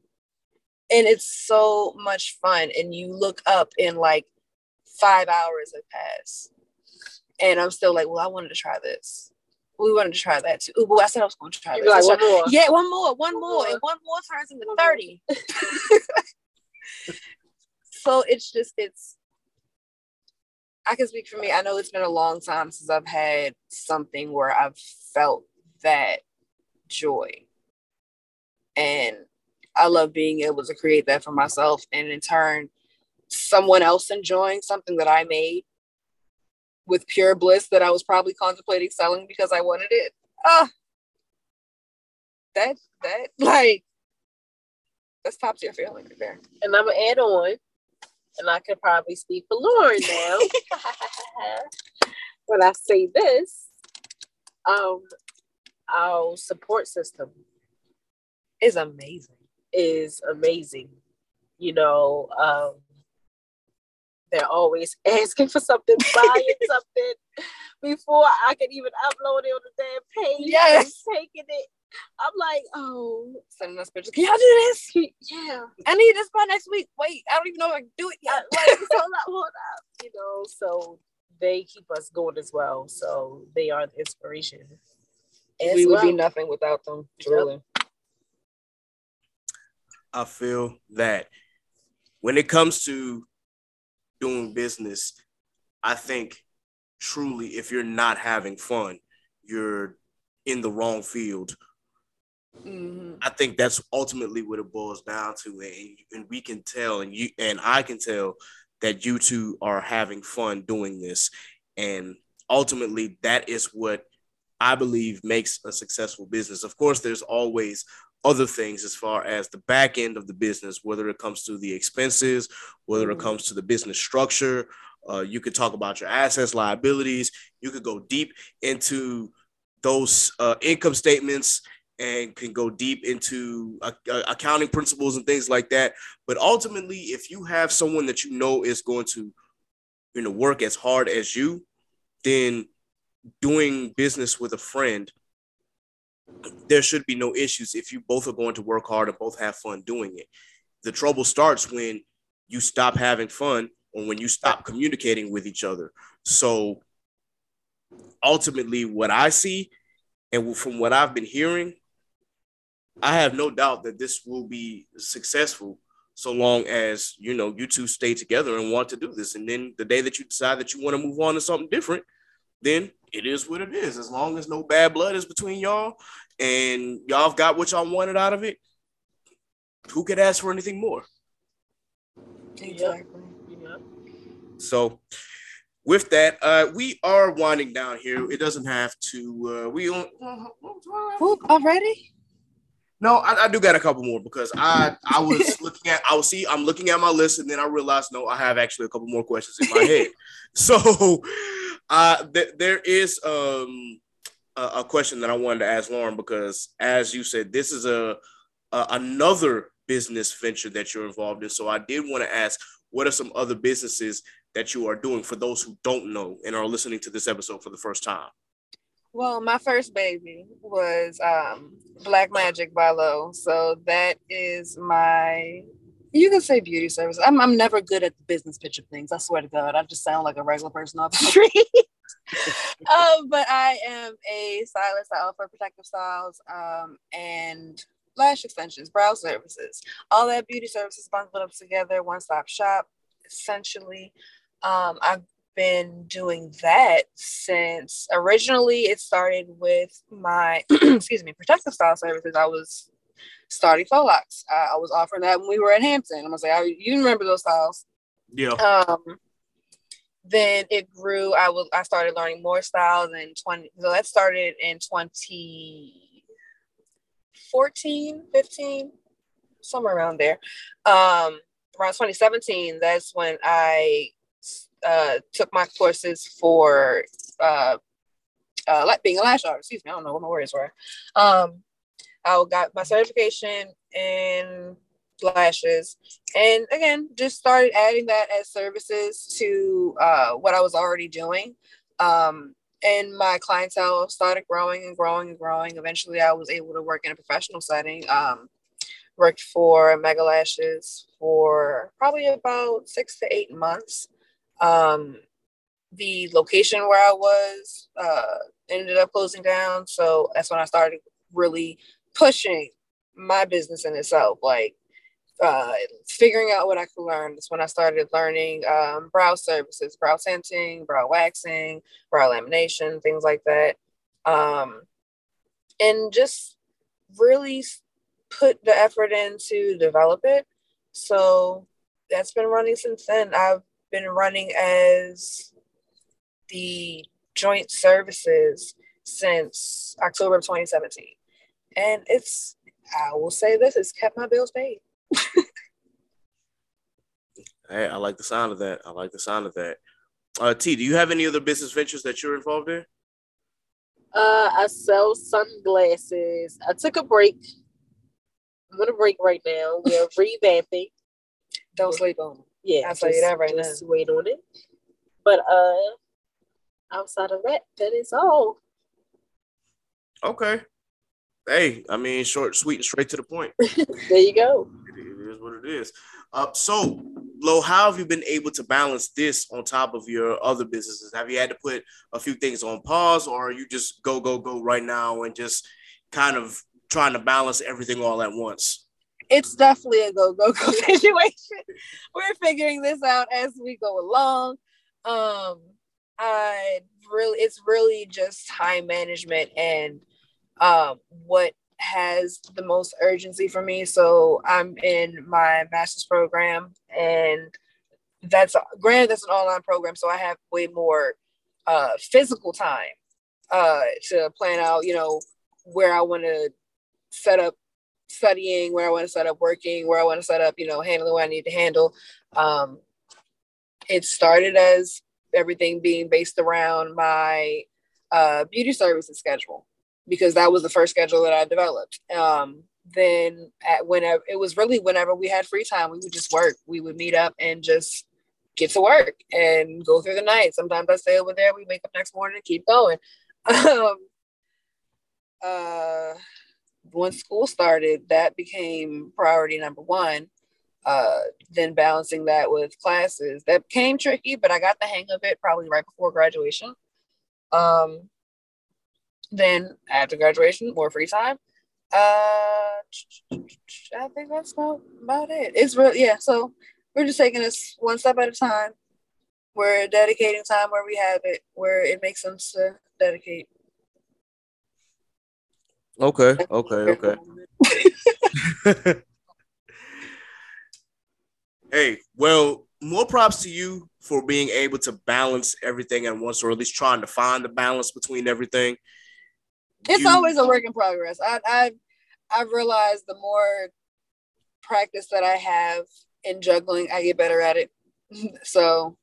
and it's so much fun. And you look up in like five hours have passed, and I'm still like, well, I wanted to try this. We wanted to try that too. Ooh, but I said I was going to try this. like, one more. yeah, one more, one One more, more. and one more turns into One 30. so it's just it's I can speak for me. I know it's been a long time since I've had something where I've felt that joy. And I love being able to create that for myself and in turn someone else enjoying something that I made with pure bliss that I was probably contemplating selling because I wanted it. Ah, that that like that's top tier feeling right there. And I'm gonna add on, and I could probably speak for Lauren now. when I say this, um, our support system It's amazing. is amazing. You know, um, they're always asking for something, buying something before I can even upload it on the damn page. Yes. taking it. I'm like, oh, Sending us pictures. Can y'all do this? yeah. I need this by next week. Wait, I don't even know if I can do it yet. like, hold up, hold up. You know, so they keep us going as well. So they are the inspiration. as we would be nothing without them. Truly. I feel that when it comes to doing business, I think truly if you're not having fun, you're in the wrong field. Mhm. I think that's ultimately what it boils down to, and, and we can tell, and you and I can tell that you two are having fun doing this, and ultimately that is what I believe makes a successful business. Of course, there's always other things as far as the back end of the business, whether it comes to the expenses, whether it Mhm. comes to the business structure. Uh, you could talk about your assets, liabilities. You could go deep into those uh, income statements and can go deep into uh, uh, accounting principles and things like that. But ultimately, if you have someone that you know is going to, you know, work as hard as you, then doing business with a friend, there should be no issues if you both are going to work hard and both have fun doing it. The trouble starts when you stop having fun or when you stop communicating with each other. So ultimately, what I see and from what I've been hearing, I have no doubt that this will be successful so long as you know you two stay together and want to do this. And then the day that you decide that you want to move on to something different, then it is what it is. As long as no bad blood is between y'all and y'all have got what y'all wanted out of it, who could ask for anything more? Exactly. Yeah. So with that, uh, we are winding down here. It doesn't have to. Uh, we. Ooh, already? No, I, I do got a couple more because I I was looking at I was see I'm looking at my list and then I realized no I have actually a couple more questions in my head. So th- there is um a, a question that I wanted to ask Lauren because as you said this is a, a another business venture that you're involved in. So I did want to ask what are some other businesses that you are doing for those who don't know and are listening to this episode for the first time. Well, my first baby was um, Black Magic by Lo. So that is my, you can say beauty service. I'm, I'm never good at the business pitch of things. I swear to God, I just sound like a regular person off the street. um, but I am a stylist. I offer protective styles um, and lash extensions, brow services, all that beauty services bundled up together, one stop shop, essentially. Um, I've been doing that since originally it started with my excuse me protective style services. I was starting faux locks. I, I was offering that when we were at Hampton. I'm gonna say, I, you remember those styles? Yeah. Um, then it grew. I was I started learning more styles in 20. So that started in 2014, 15, somewhere around there. Um, around 2017, that's when I uh, took my courses for uh, uh, like being a lash artist. Excuse me, I don't know what my words were. Um, I got my certification in lashes, and again, just started adding that as services to uh, what I was already doing. Um, and my clientele started growing and growing and growing. Eventually, I was able to work in a professional setting. Um, worked for Mega Lashes for probably about six to eight months. Um, the location where I was uh, ended up closing down. So that's when I started really pushing my business in itself. Like uh, figuring out what I could learn. That's when I started learning um, brow services, brow tinting, brow waxing, brow lamination, things like that. Um, and just really put the effort in to develop it. So that's been running since then. I've been running as the joint services since October of 2017. And it's, I will say this, it's kept my bills paid. Hey, I like the sound of that. I like the sound of that. Uh, T, do you have any other business ventures that you're involved in? Uh, I sell sunglasses. I took a break. I'm on a break right now. We're revamping. Don't sleep on them. Yeah, I'll tell you that right just wait on it. But uh, outside of that, that is all. Okay. Hey, I mean, short, sweet, and straight to the point. There you go. It, is what it is. Uh, so, Lo, how have you been able to balance this on top of your other businesses? Have you had to put a few things on pause, or are you just go, go, go right now and just kind of trying to balance everything all at once? It's definitely a go, go, go situation. We're figuring this out as we go along. Um, I really, it's really just time management and um, what has the most urgency for me. So I'm in my master's program, and that's granted that's an online program, so I have way more uh, physical time uh, to plan out. You know where I want to set up studying, where I want to set up working, where I want to set up, you know, handling what I need to handle. Um, it started as everything being based around my uh, beauty services schedule because that was the first schedule that I developed. Um, then at whenever it was really whenever we had free time, we would just work. We would meet up and just get to work and go through the night. Sometimes I stay over there. We wake up next morning and keep going. Um, uh, when school started, that became priority number one. Uh, then balancing that with classes, that became tricky, but I got the hang of it probably right before graduation. Um, then after graduation, more free time. Uh, I think that's about, about it. It's really yeah. So we're just taking this one step at a time. We're dedicating time where we have it, where it makes sense to dedicate. Okay, okay, okay. hey, well, more props to you for being able to balance everything at once, or at least trying to find the balance between everything. It's You- always a work in progress. I I I've realized the more practice that I have in juggling, I get better at it. so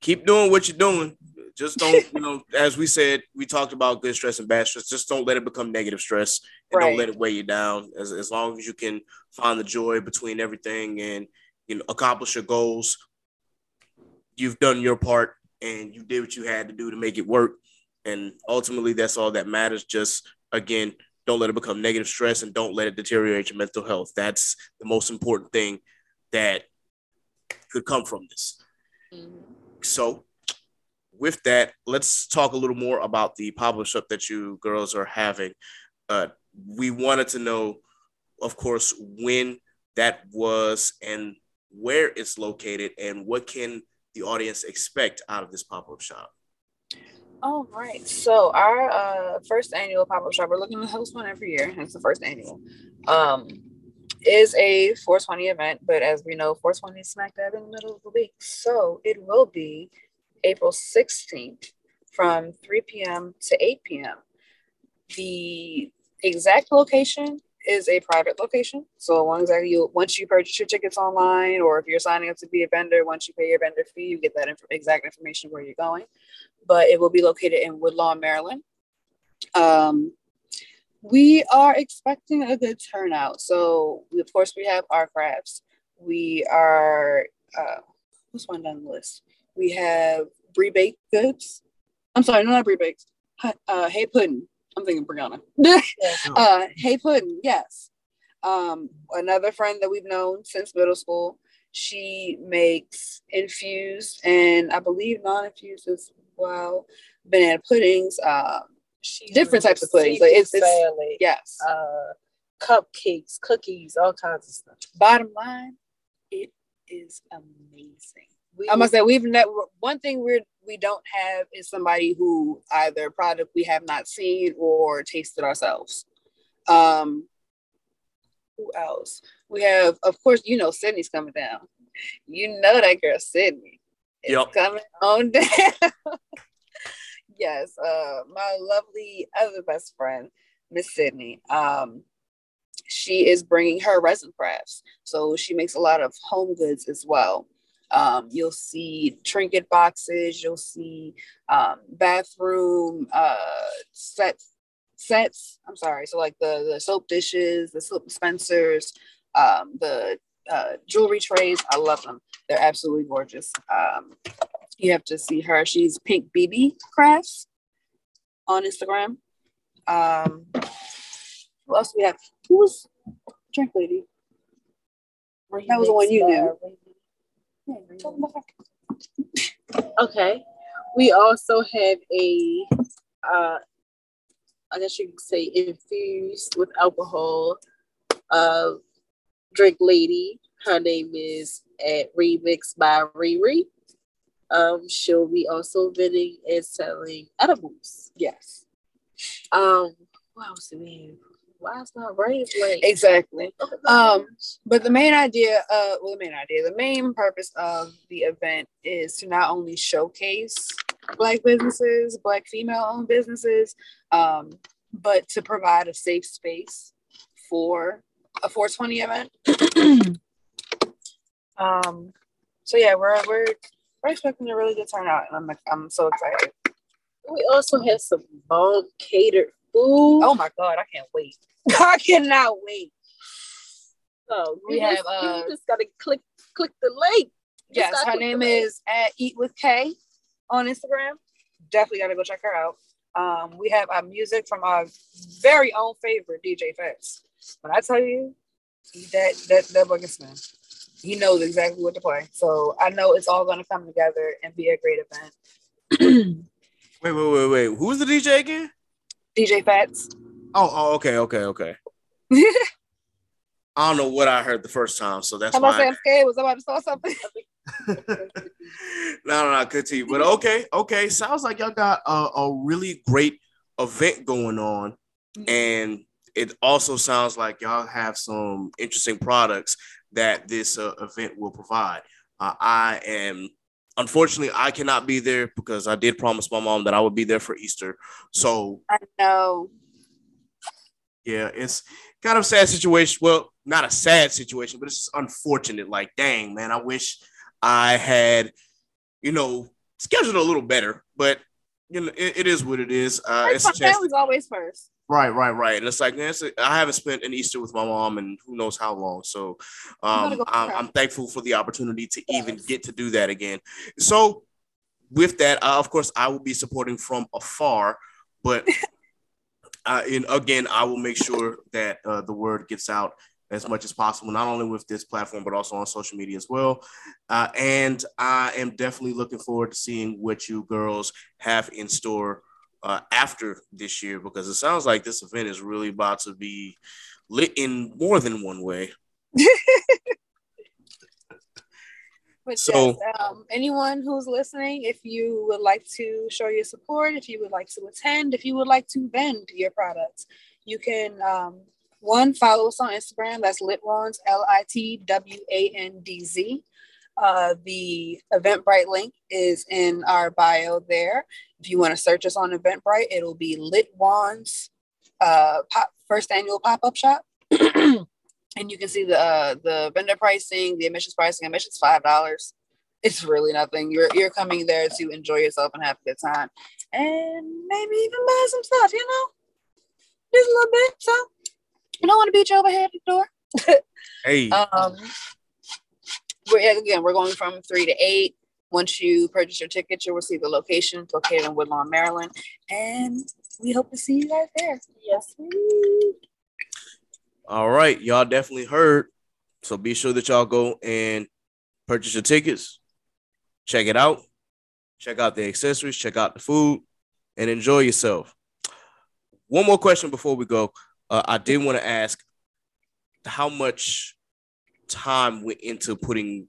keep doing what you're doing. Just don't, you know, as we said, we talked about good stress and bad stress. Just don't let it become negative stress and don't let it weigh you down. As, as long as you can find the joy between everything and, you know, accomplish your goals, you've done your part and you did what you had to do to make it work. And ultimately, that's all that matters. Just again, don't let it become negative stress and don't let it deteriorate your mental health. That's the most important thing that could come from this. So, with that, let's talk a little more about the pop-up shop that you girls are having. Uh, we wanted to know, of course, when that was and where it's located, and what can the audience expect out of this pop-up shop. All right. So our uh, first annual pop-up shop, we're looking to host one every year. It's the first annual. Um, is a 420 event, but as we know, 420 is smack dab in the middle of the week. So it will be April 16th from 3 p.m. to 8 p.m. The exact location is a private location. So once you once you purchase your tickets online, or if you're signing up to be a vendor, once you pay your vendor fee, you get that inf- exact information where you're going but it will be located in Woodlawn, Maryland. Um, we are expecting a good turnout. So, we, of course, we have our crafts. We are, uh, what's one down the list? We have brie baked goods. I'm sorry, no, not brie baked. Uh, Hey Puddin. I'm thinking Brianna. uh, Hey Puddin, yes. Um, another friend that we've known since middle school. She makes infused and I believe non-infused as well. Banana puddings, um, She Different types of puddings, like, it's- it's- salad, yes. uh, cupcakes, cookies, all kinds of stuff. Bottom line, it is amazing. We, I must say we've never one thing we're we don't have is somebody who either product we have not seen or tasted ourselves. Um who else? We have of course you know Sydney's coming down. You know that girl Sydney Yep. coming on down. yes, uh my lovely other best friend, Miss Sydney. Um she is bringing her resin crafts. So she makes a lot of home goods as well. Um, you'll see trinket boxes, you'll see um, bathroom uh, sets, sets. I'm sorry. So like the, the soap dishes, the soap dispensers, um, the uh, jewelry trays. I love them. They're absolutely gorgeous. Um, you have to see her. She's Pink BB Crafts on Instagram. Um, who else we have? Who was drink lady? That was the one you knew. Okay. We also have a, uh, I guess you could say, infused with alcohol uh, drink lady. Her name is at Remix by Riri. Um, she'll be also vending and selling edibles. Yes, Um, what else do we have? Why is my brain blank? exactly. Oh Um. But the main idea, uh, well, the main idea, the main purpose of the event is to not only showcase Black businesses, Black female-owned businesses, um, but to provide a safe space for a 420 event. um, so yeah, we're we're we're expecting a really good turnout, and I'm I'm so excited. we also have some bomb catered food. Oh my god, I can't wait! I cannot wait. So We you have, just, uh, you just gotta click click the link. Just Yes, gotta her name is at Eat with K on Instagram. Definitely gotta go check her out. Um, we have our music from our very own favorite DJ Fats. When I tell you that that that bucket man, he knows exactly what to play. So I know it's all gonna come together and be a great event. Wait, wait, wait, wait. Who's the DJ again? DJ Fats. Oh, oh, okay, okay, okay. I don't know what I heard the first time, so that's I'm to why. I'm scared. Was I about to start something? no, no, no, continue. But okay, okay. Sounds like y'all got a, a really great event going on, mm-hmm. and it also sounds like y'all have some interesting products that this uh, event will provide. Uh, I am. Unfortunately, I cannot be there because I did promise my mom that I would be there for Easter. So I know. yeah, it's kind of a sad situation. Well, not a sad situation, but it's just unfortunate. Like, dang, man, I wish I had, you know, scheduled a little better. But you know, it, it is what it is. Uh, it's my family's always first. Right, right, right. And it's like, man, it's a, I haven't spent an Easter with my mom and who knows how long. So um, I'm. I'm thankful for the opportunity to even get to do that again. So with that, uh, of course, I will be supporting from afar, but uh, and again, I will make sure that uh, the word gets out as much as possible, not only with this platform, but also on social media as well. Uh, and I am definitely looking forward to seeing what you girls have in store uh, after this year, because it sounds like this event is really about to be lit in more than one way. But So- yes, um, anyone who's listening, if you would like to show your support, if you would like to attend, if you would like to vend your products, you can um, one follow us on Instagram. That's Litwandz L I T W A N D Z. Uh, the Eventbrite link is in our bio there. If you want to search us on Eventbrite, it'll be Litwandz uh, pop, first annual pop up shop. and you can see the uh, the vendor pricing, the admissions pricing. Admissions five dollars. It's really nothing. You're you're coming there to enjoy yourself and have a good time, and maybe even buy some stuff. You know, just a little bit. So you don't want to beat you over head at the door. Hey, Um, we're again we're going from three to eight. Once you purchase your ticket, you'll receive the location. It's located in Woodlawn, Maryland, and we hope to see you guys there. Yes. all right, y'all definitely heard. So be sure that y'all go and purchase your tickets, check it out, check out the accessories, check out the food, and enjoy yourself. One more question before we go. Uh, I did want to ask how much time went into putting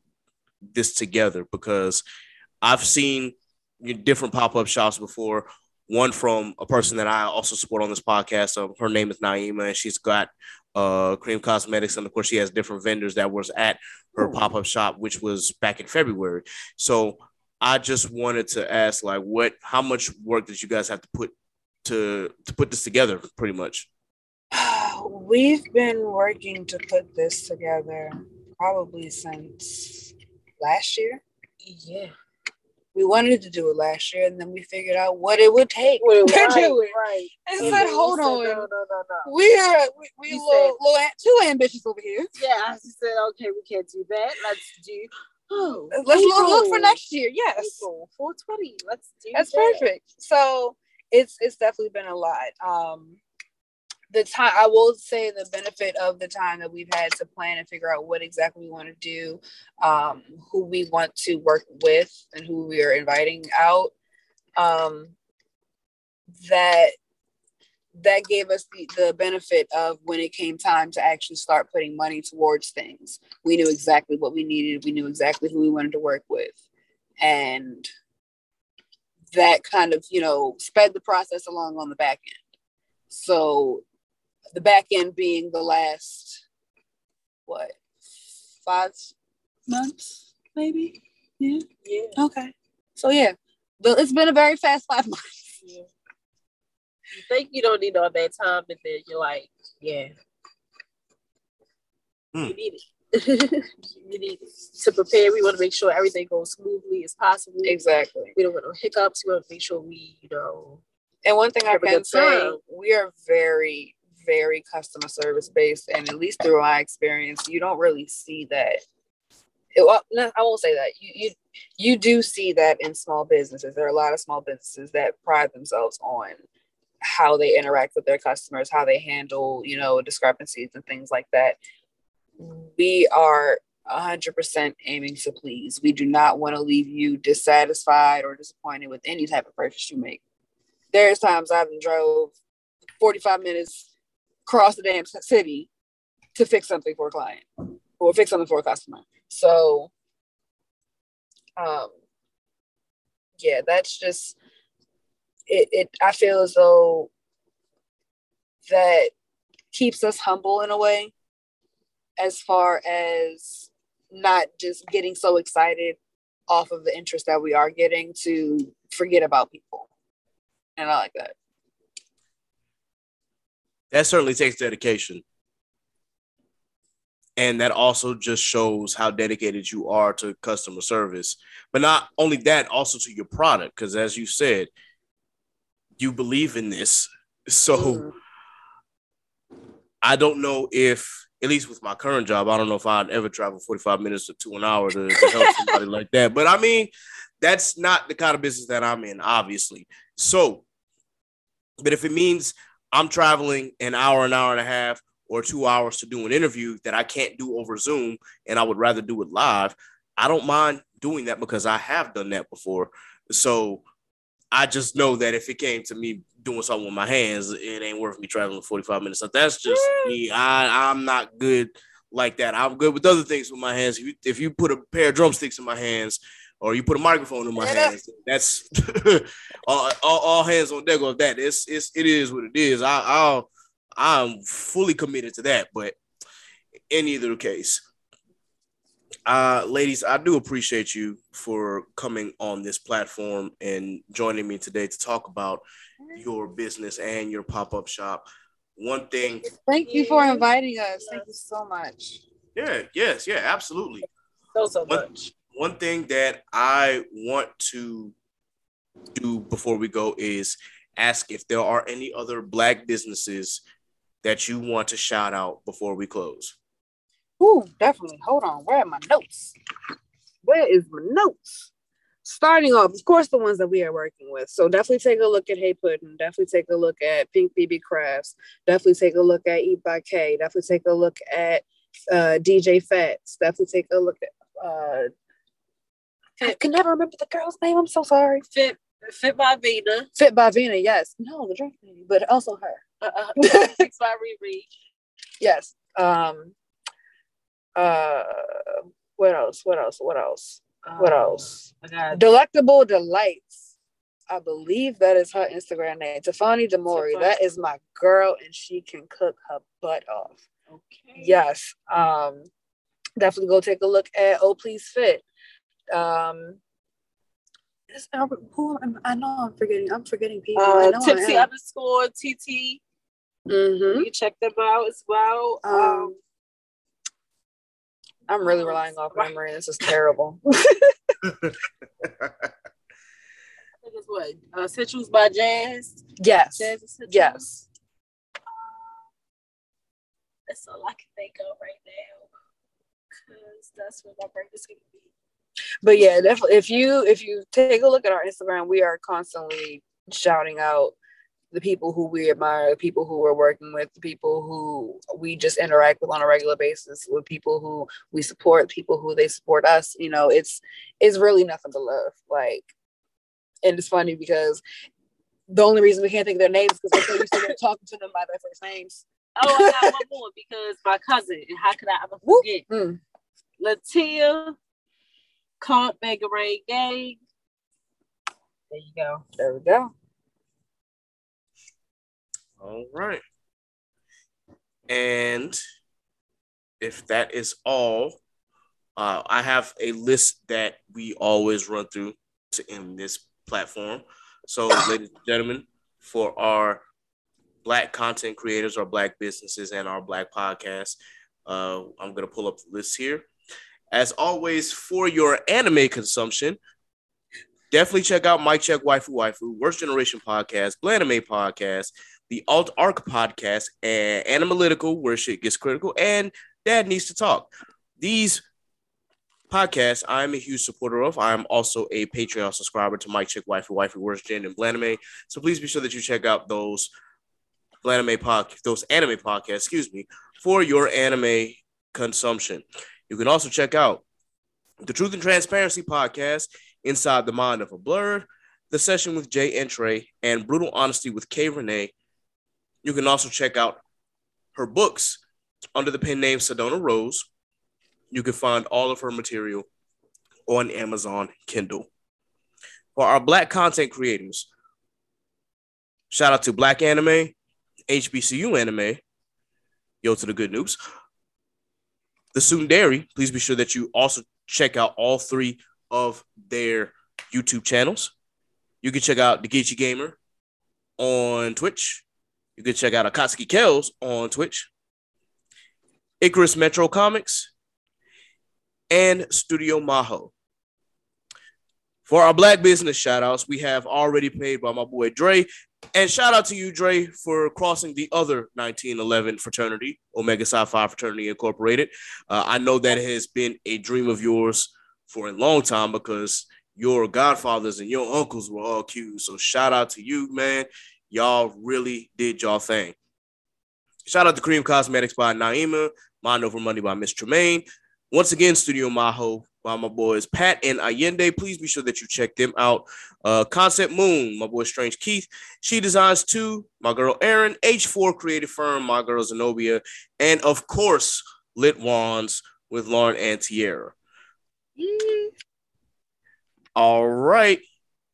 this together because I've seen different pop-up shops before. One from a person that I also support on this podcast. Um, her name is Naima, and she's got uh, Cream Cosmetics, and of course, she has different vendors that was at her pop-up shop, which was back in February. So I just wanted to ask, like, what, how much work did you guys have to put to to put this together, pretty much? We've been working to put this together probably since last year. Yeah. We wanted to do it last year, and then we figured out what it would take Well, to right, do it. right. And said, "Hold you said, on, No, no, no, no. we are we, a You little, little too ambitious over here. Yeah, I said, okay, we can't do that. Let's do. Oh, Let's look, look for next year. Yes, April 420. Let's do that. That's that. perfect. So it's it's definitely been a lot. Um the time I will say the benefit of the time that we've had to plan and figure out what exactly we want to do, um, who we want to work with and who we are inviting out. Um that that gave us the, the benefit of when it came time to actually start putting money towards things. We knew exactly what we needed. We knew exactly who we wanted to work with. And that kind of you know sped the process along on the back end so the back end being the last what five months maybe yeah Yeah. okay so yeah but it's been a very fast five months yeah. You think you don't need all that time, and then you're like, yeah. Hmm. You need it. you need it. to prepare. We want to make sure everything goes smoothly as possible. exactly We don't want no hiccups. We want to make sure we, you know, and one thing i can say time. we are very very customer service based and at least through my experience you don't really see that it, well, no, I won't say that. You you you do see that in small businesses. There are a lot of small businesses that pride themselves on how they interact with their customers, how they handle, you know, discrepancies and things like that. We are 100% aiming to please. We do not want to leave you dissatisfied or disappointed with any type of purchase you make. There's times I've drove 45 minutes across the damn city to fix something for a client or fix something for a customer. So, um, yeah, that's just it. It I feel as though that keeps us humble in a way, as far as not just getting so excited off of the interest that we are getting to forget about people, and I like that. That certainly takes dedication. And that also just shows how dedicated you are to customer service. But not only that, also to your product. Because as you said, you believe in this. So Mhm. I don't know if, at least with my current job, I don't know if I'd ever travel 45 minutes to an hour to, to help somebody like that. But I mean, that's not the kind of business that I'm in, obviously. So, but if it means I'm traveling an hour, an hour and a half, or two hours to do an interview that I can't do over Zoom and I would rather do it live, I don't mind doing that because I have done that before. So I just know that if it came to me doing something with my hands, it ain't worth me traveling 45 minutes. So that's just me. I, I'm not good like that. I'm good with other things with my hands. If you, if you put a pair of drumsticks in my hands or you put a microphone in my Yeah. hands, that's all, all, all hands on deck of that. It's, it's, it is what it is. I, I'll, I'm fully committed to that. But in either case, uh, ladies, I do appreciate you for coming on this platform and joining me today to talk about your business and your pop-up shop. One thing, Thank you for inviting us. Thank you so much. yeah, yes, yeah, absolutely. so so much. One thing that I want to do before we go is ask if there are any other black businesses that you want to shout out before we close. Ooh, definitely. Hold on. Where are my notes? Where is my notes? Starting off, of course, the ones that we are working with. So definitely take a look at Hey Puddin. Definitely take a look at Pink BB Crafts. Definitely take a look at Eat by K. Definitely take a look at uh, DJ Fats. Definitely take a look at. Uh, I can never remember the girl's name. I'm so sorry. Fit Fit by Vina. Fit by Vina. Yes. No, the drink lady, but also her. Uh, uh, Fix by Riri. Yes. Um, Uh, what else? What else? What else? What Um, else? Delectable Delights. I believe that is her Instagram name. Tafani Demori. That is my girl, and she can cook her butt off. okay. Yes. Um, definitely go take a look at Oh Please Fit. Um, uh, who am- I know I'm forgetting. I'm forgetting people. I Uh, know tipsy underscore TT. Mhm. You check them out as well. Um, Um, I'm really relying off memory. This is terrible. What? Uh, Citrus by Jazz. yes. Jazz. Yes. That's all I can think of right now. Cause that's where my brain is gonna be. But yeah definitely if you if you take a look at our instagram we are constantly shouting out the people who we admire the people who we're working with the people who we just interact with on a regular basis with people who we support people who they support us you know it's it's really nothing but love like and it's funny because the only reason we can't think of their names is because we're so used to talking to them by their first names Oh, I got one more because my cousin, and how could I ever forget? Mm. Latia, Comp Mega Ray Gang. There you go. there we go All right. And if that is all, uh, I have a list that we always run through to end this platform. So, ladies and gentlemen, for our black content creators, our black businesses, and our black podcasts, uh, I'm going to pull up the list here. As always, for your anime consumption, definitely check out Mike Check Waifu Waifu, Worst Generation Podcast, Blanime Podcast, the Alt Arc Podcast, and Analytical, where shit gets critical, and Dad Needs to Talk. These podcasts I'm a huge supporter of. I'm also a Patreon subscriber to Mike Check Waifu Waifu, Worst Gen, and Blanime. So please be sure that you check out those Blanime pod, those anime podcasts, excuse me, for your anime consumption. You can also check out the Truth and Transparency podcast, Inside the Mind of a Blur, The Session with Jay and Trey, and Brutal Honesty with Kay Renee. You can also check out her books under the pen name Sedona Rose. You can find all of her material on Amazon Kindle. For our Black content creators, shout out to Black Anime, HBCU Anime, Yo to the Good News, the Sundari. Please be sure that you also check out all three of their YouTube channels. You can check out the Geechee Gamer on Twitch. You can check out Akatsuki Kells on Twitch. Icarus Metro Comics and Studio Maho. For our black business shout outs, we have already paid by my boy Dre. And shout out to you, Dre, for crossing the other 1911 fraternity, Omega Psi Phi Fraternity Incorporated. Uh, I know that has been a dream of yours for a long time because your godfathers and your uncles were all Qs. So shout out to you, man. Y'all really did y'all thing. Shout out to Cream Cosmetics by Naima, Mind Over Money by Miss Tremaine. Once again, Studio Maho by my boys Pat and Allende. Please be sure that you check them out. Uh, Concept Moon, my boy Strange Keith. She designs two. My girl Erin, H4 Creative Firm, my girl Zenobia, and of course, Litwandz with Lauren and Tierra. All right.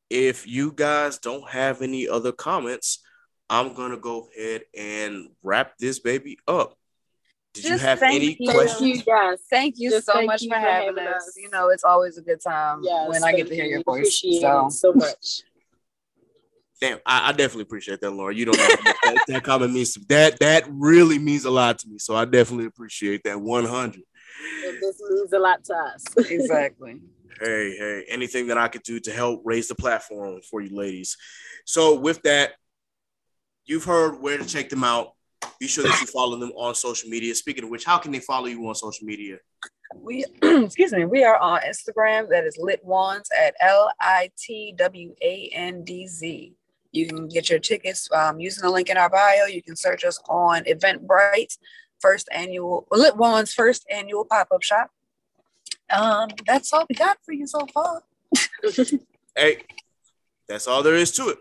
If you guys don't have any other comments, I'm gonna go ahead and wrap this baby up. Did you Just have thank any you. questions? Thank you guys. Thank you Just so thank much you for for having having us. us. You know, it's always a good time Yes, when I get to hear you. your voice. So so much. Damn, I, I definitely appreciate that, Laura. You don't know that, that comment means to that. That really means a lot to me. So I definitely appreciate that 100. And this means a lot to us. exactly. Hey, hey, anything that I could do to help raise the platform for you ladies. So with that, you've heard where to check them out. Be sure that you follow them on social media. Speaking of which, how can they follow you on social media? We excuse me, we are on Instagram. That is Litwandz at L I T W A N D Z. You can get your tickets um, using the link in our bio. You can search us on Eventbrite, first annual Litwandz first annual pop up shop. Um, that's all we got for you so far. Hey, that's all there is to it.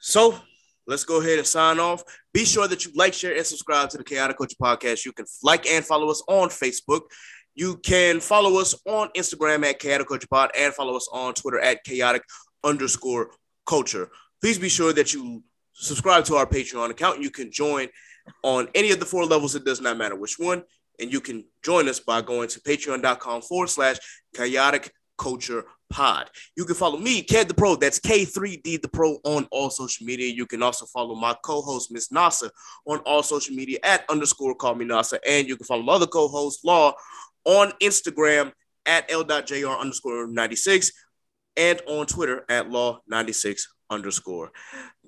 So, let's go ahead and sign off. Be sure that you like, share, and subscribe to the Chaotic Culture Podcast. You can like and follow us on Facebook. You can follow us on Instagram at Chaotic Culture Pod and follow us on Twitter at chaotic underscore culture. Please be sure that you subscribe to our Patreon account. You can join on any of the four levels. It does not matter which one. And you can join us by going to patreon.com forward slash chaotic culture pod. You can follow me, Ked the Pro. That's K3D the Pro on all social media. You can also follow my co-host, Miss Nasa, on all social media at underscore call me Nasa. And you can follow my other co-host, Law, on Instagram at L.JR underscore 96 and on Twitter at Law96 underscore.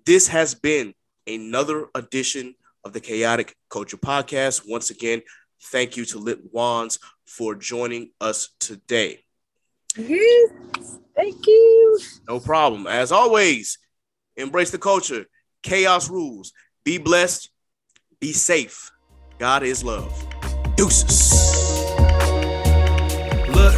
This has been another edition of the Chaotic Culture Podcast. Once again, thank you to Lit Wands for joining us today. Yes, thank you. No problem. As always, embrace the culture. Chaos rules. Be blessed. Be safe. God is love. Deuces. Look,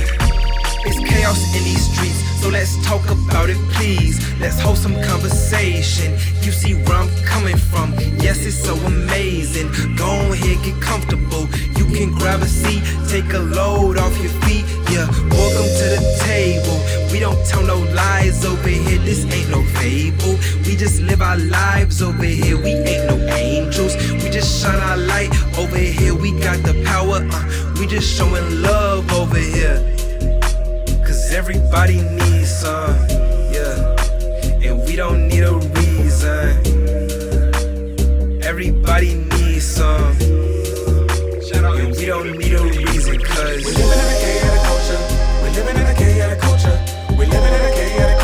it's chaos in these streets, so let's talk about it, please. Let's hold some conversation. You see where I'm coming from. Yes, it's so amazing. Go ahead, get comfortable. You can grab a seat, take a load off your feet. Yeah, welcome to the table. We don't tell no lies over here. This ain't no fable. We just live our lives over here. We ain't no angels. We just shine our light over here. We got the power. Uh, we just showing love over here. Cause everybody needs some, yeah. And we don't need a reason. Everybody needs some. And we don't need a reason, cause We're living in a chaotic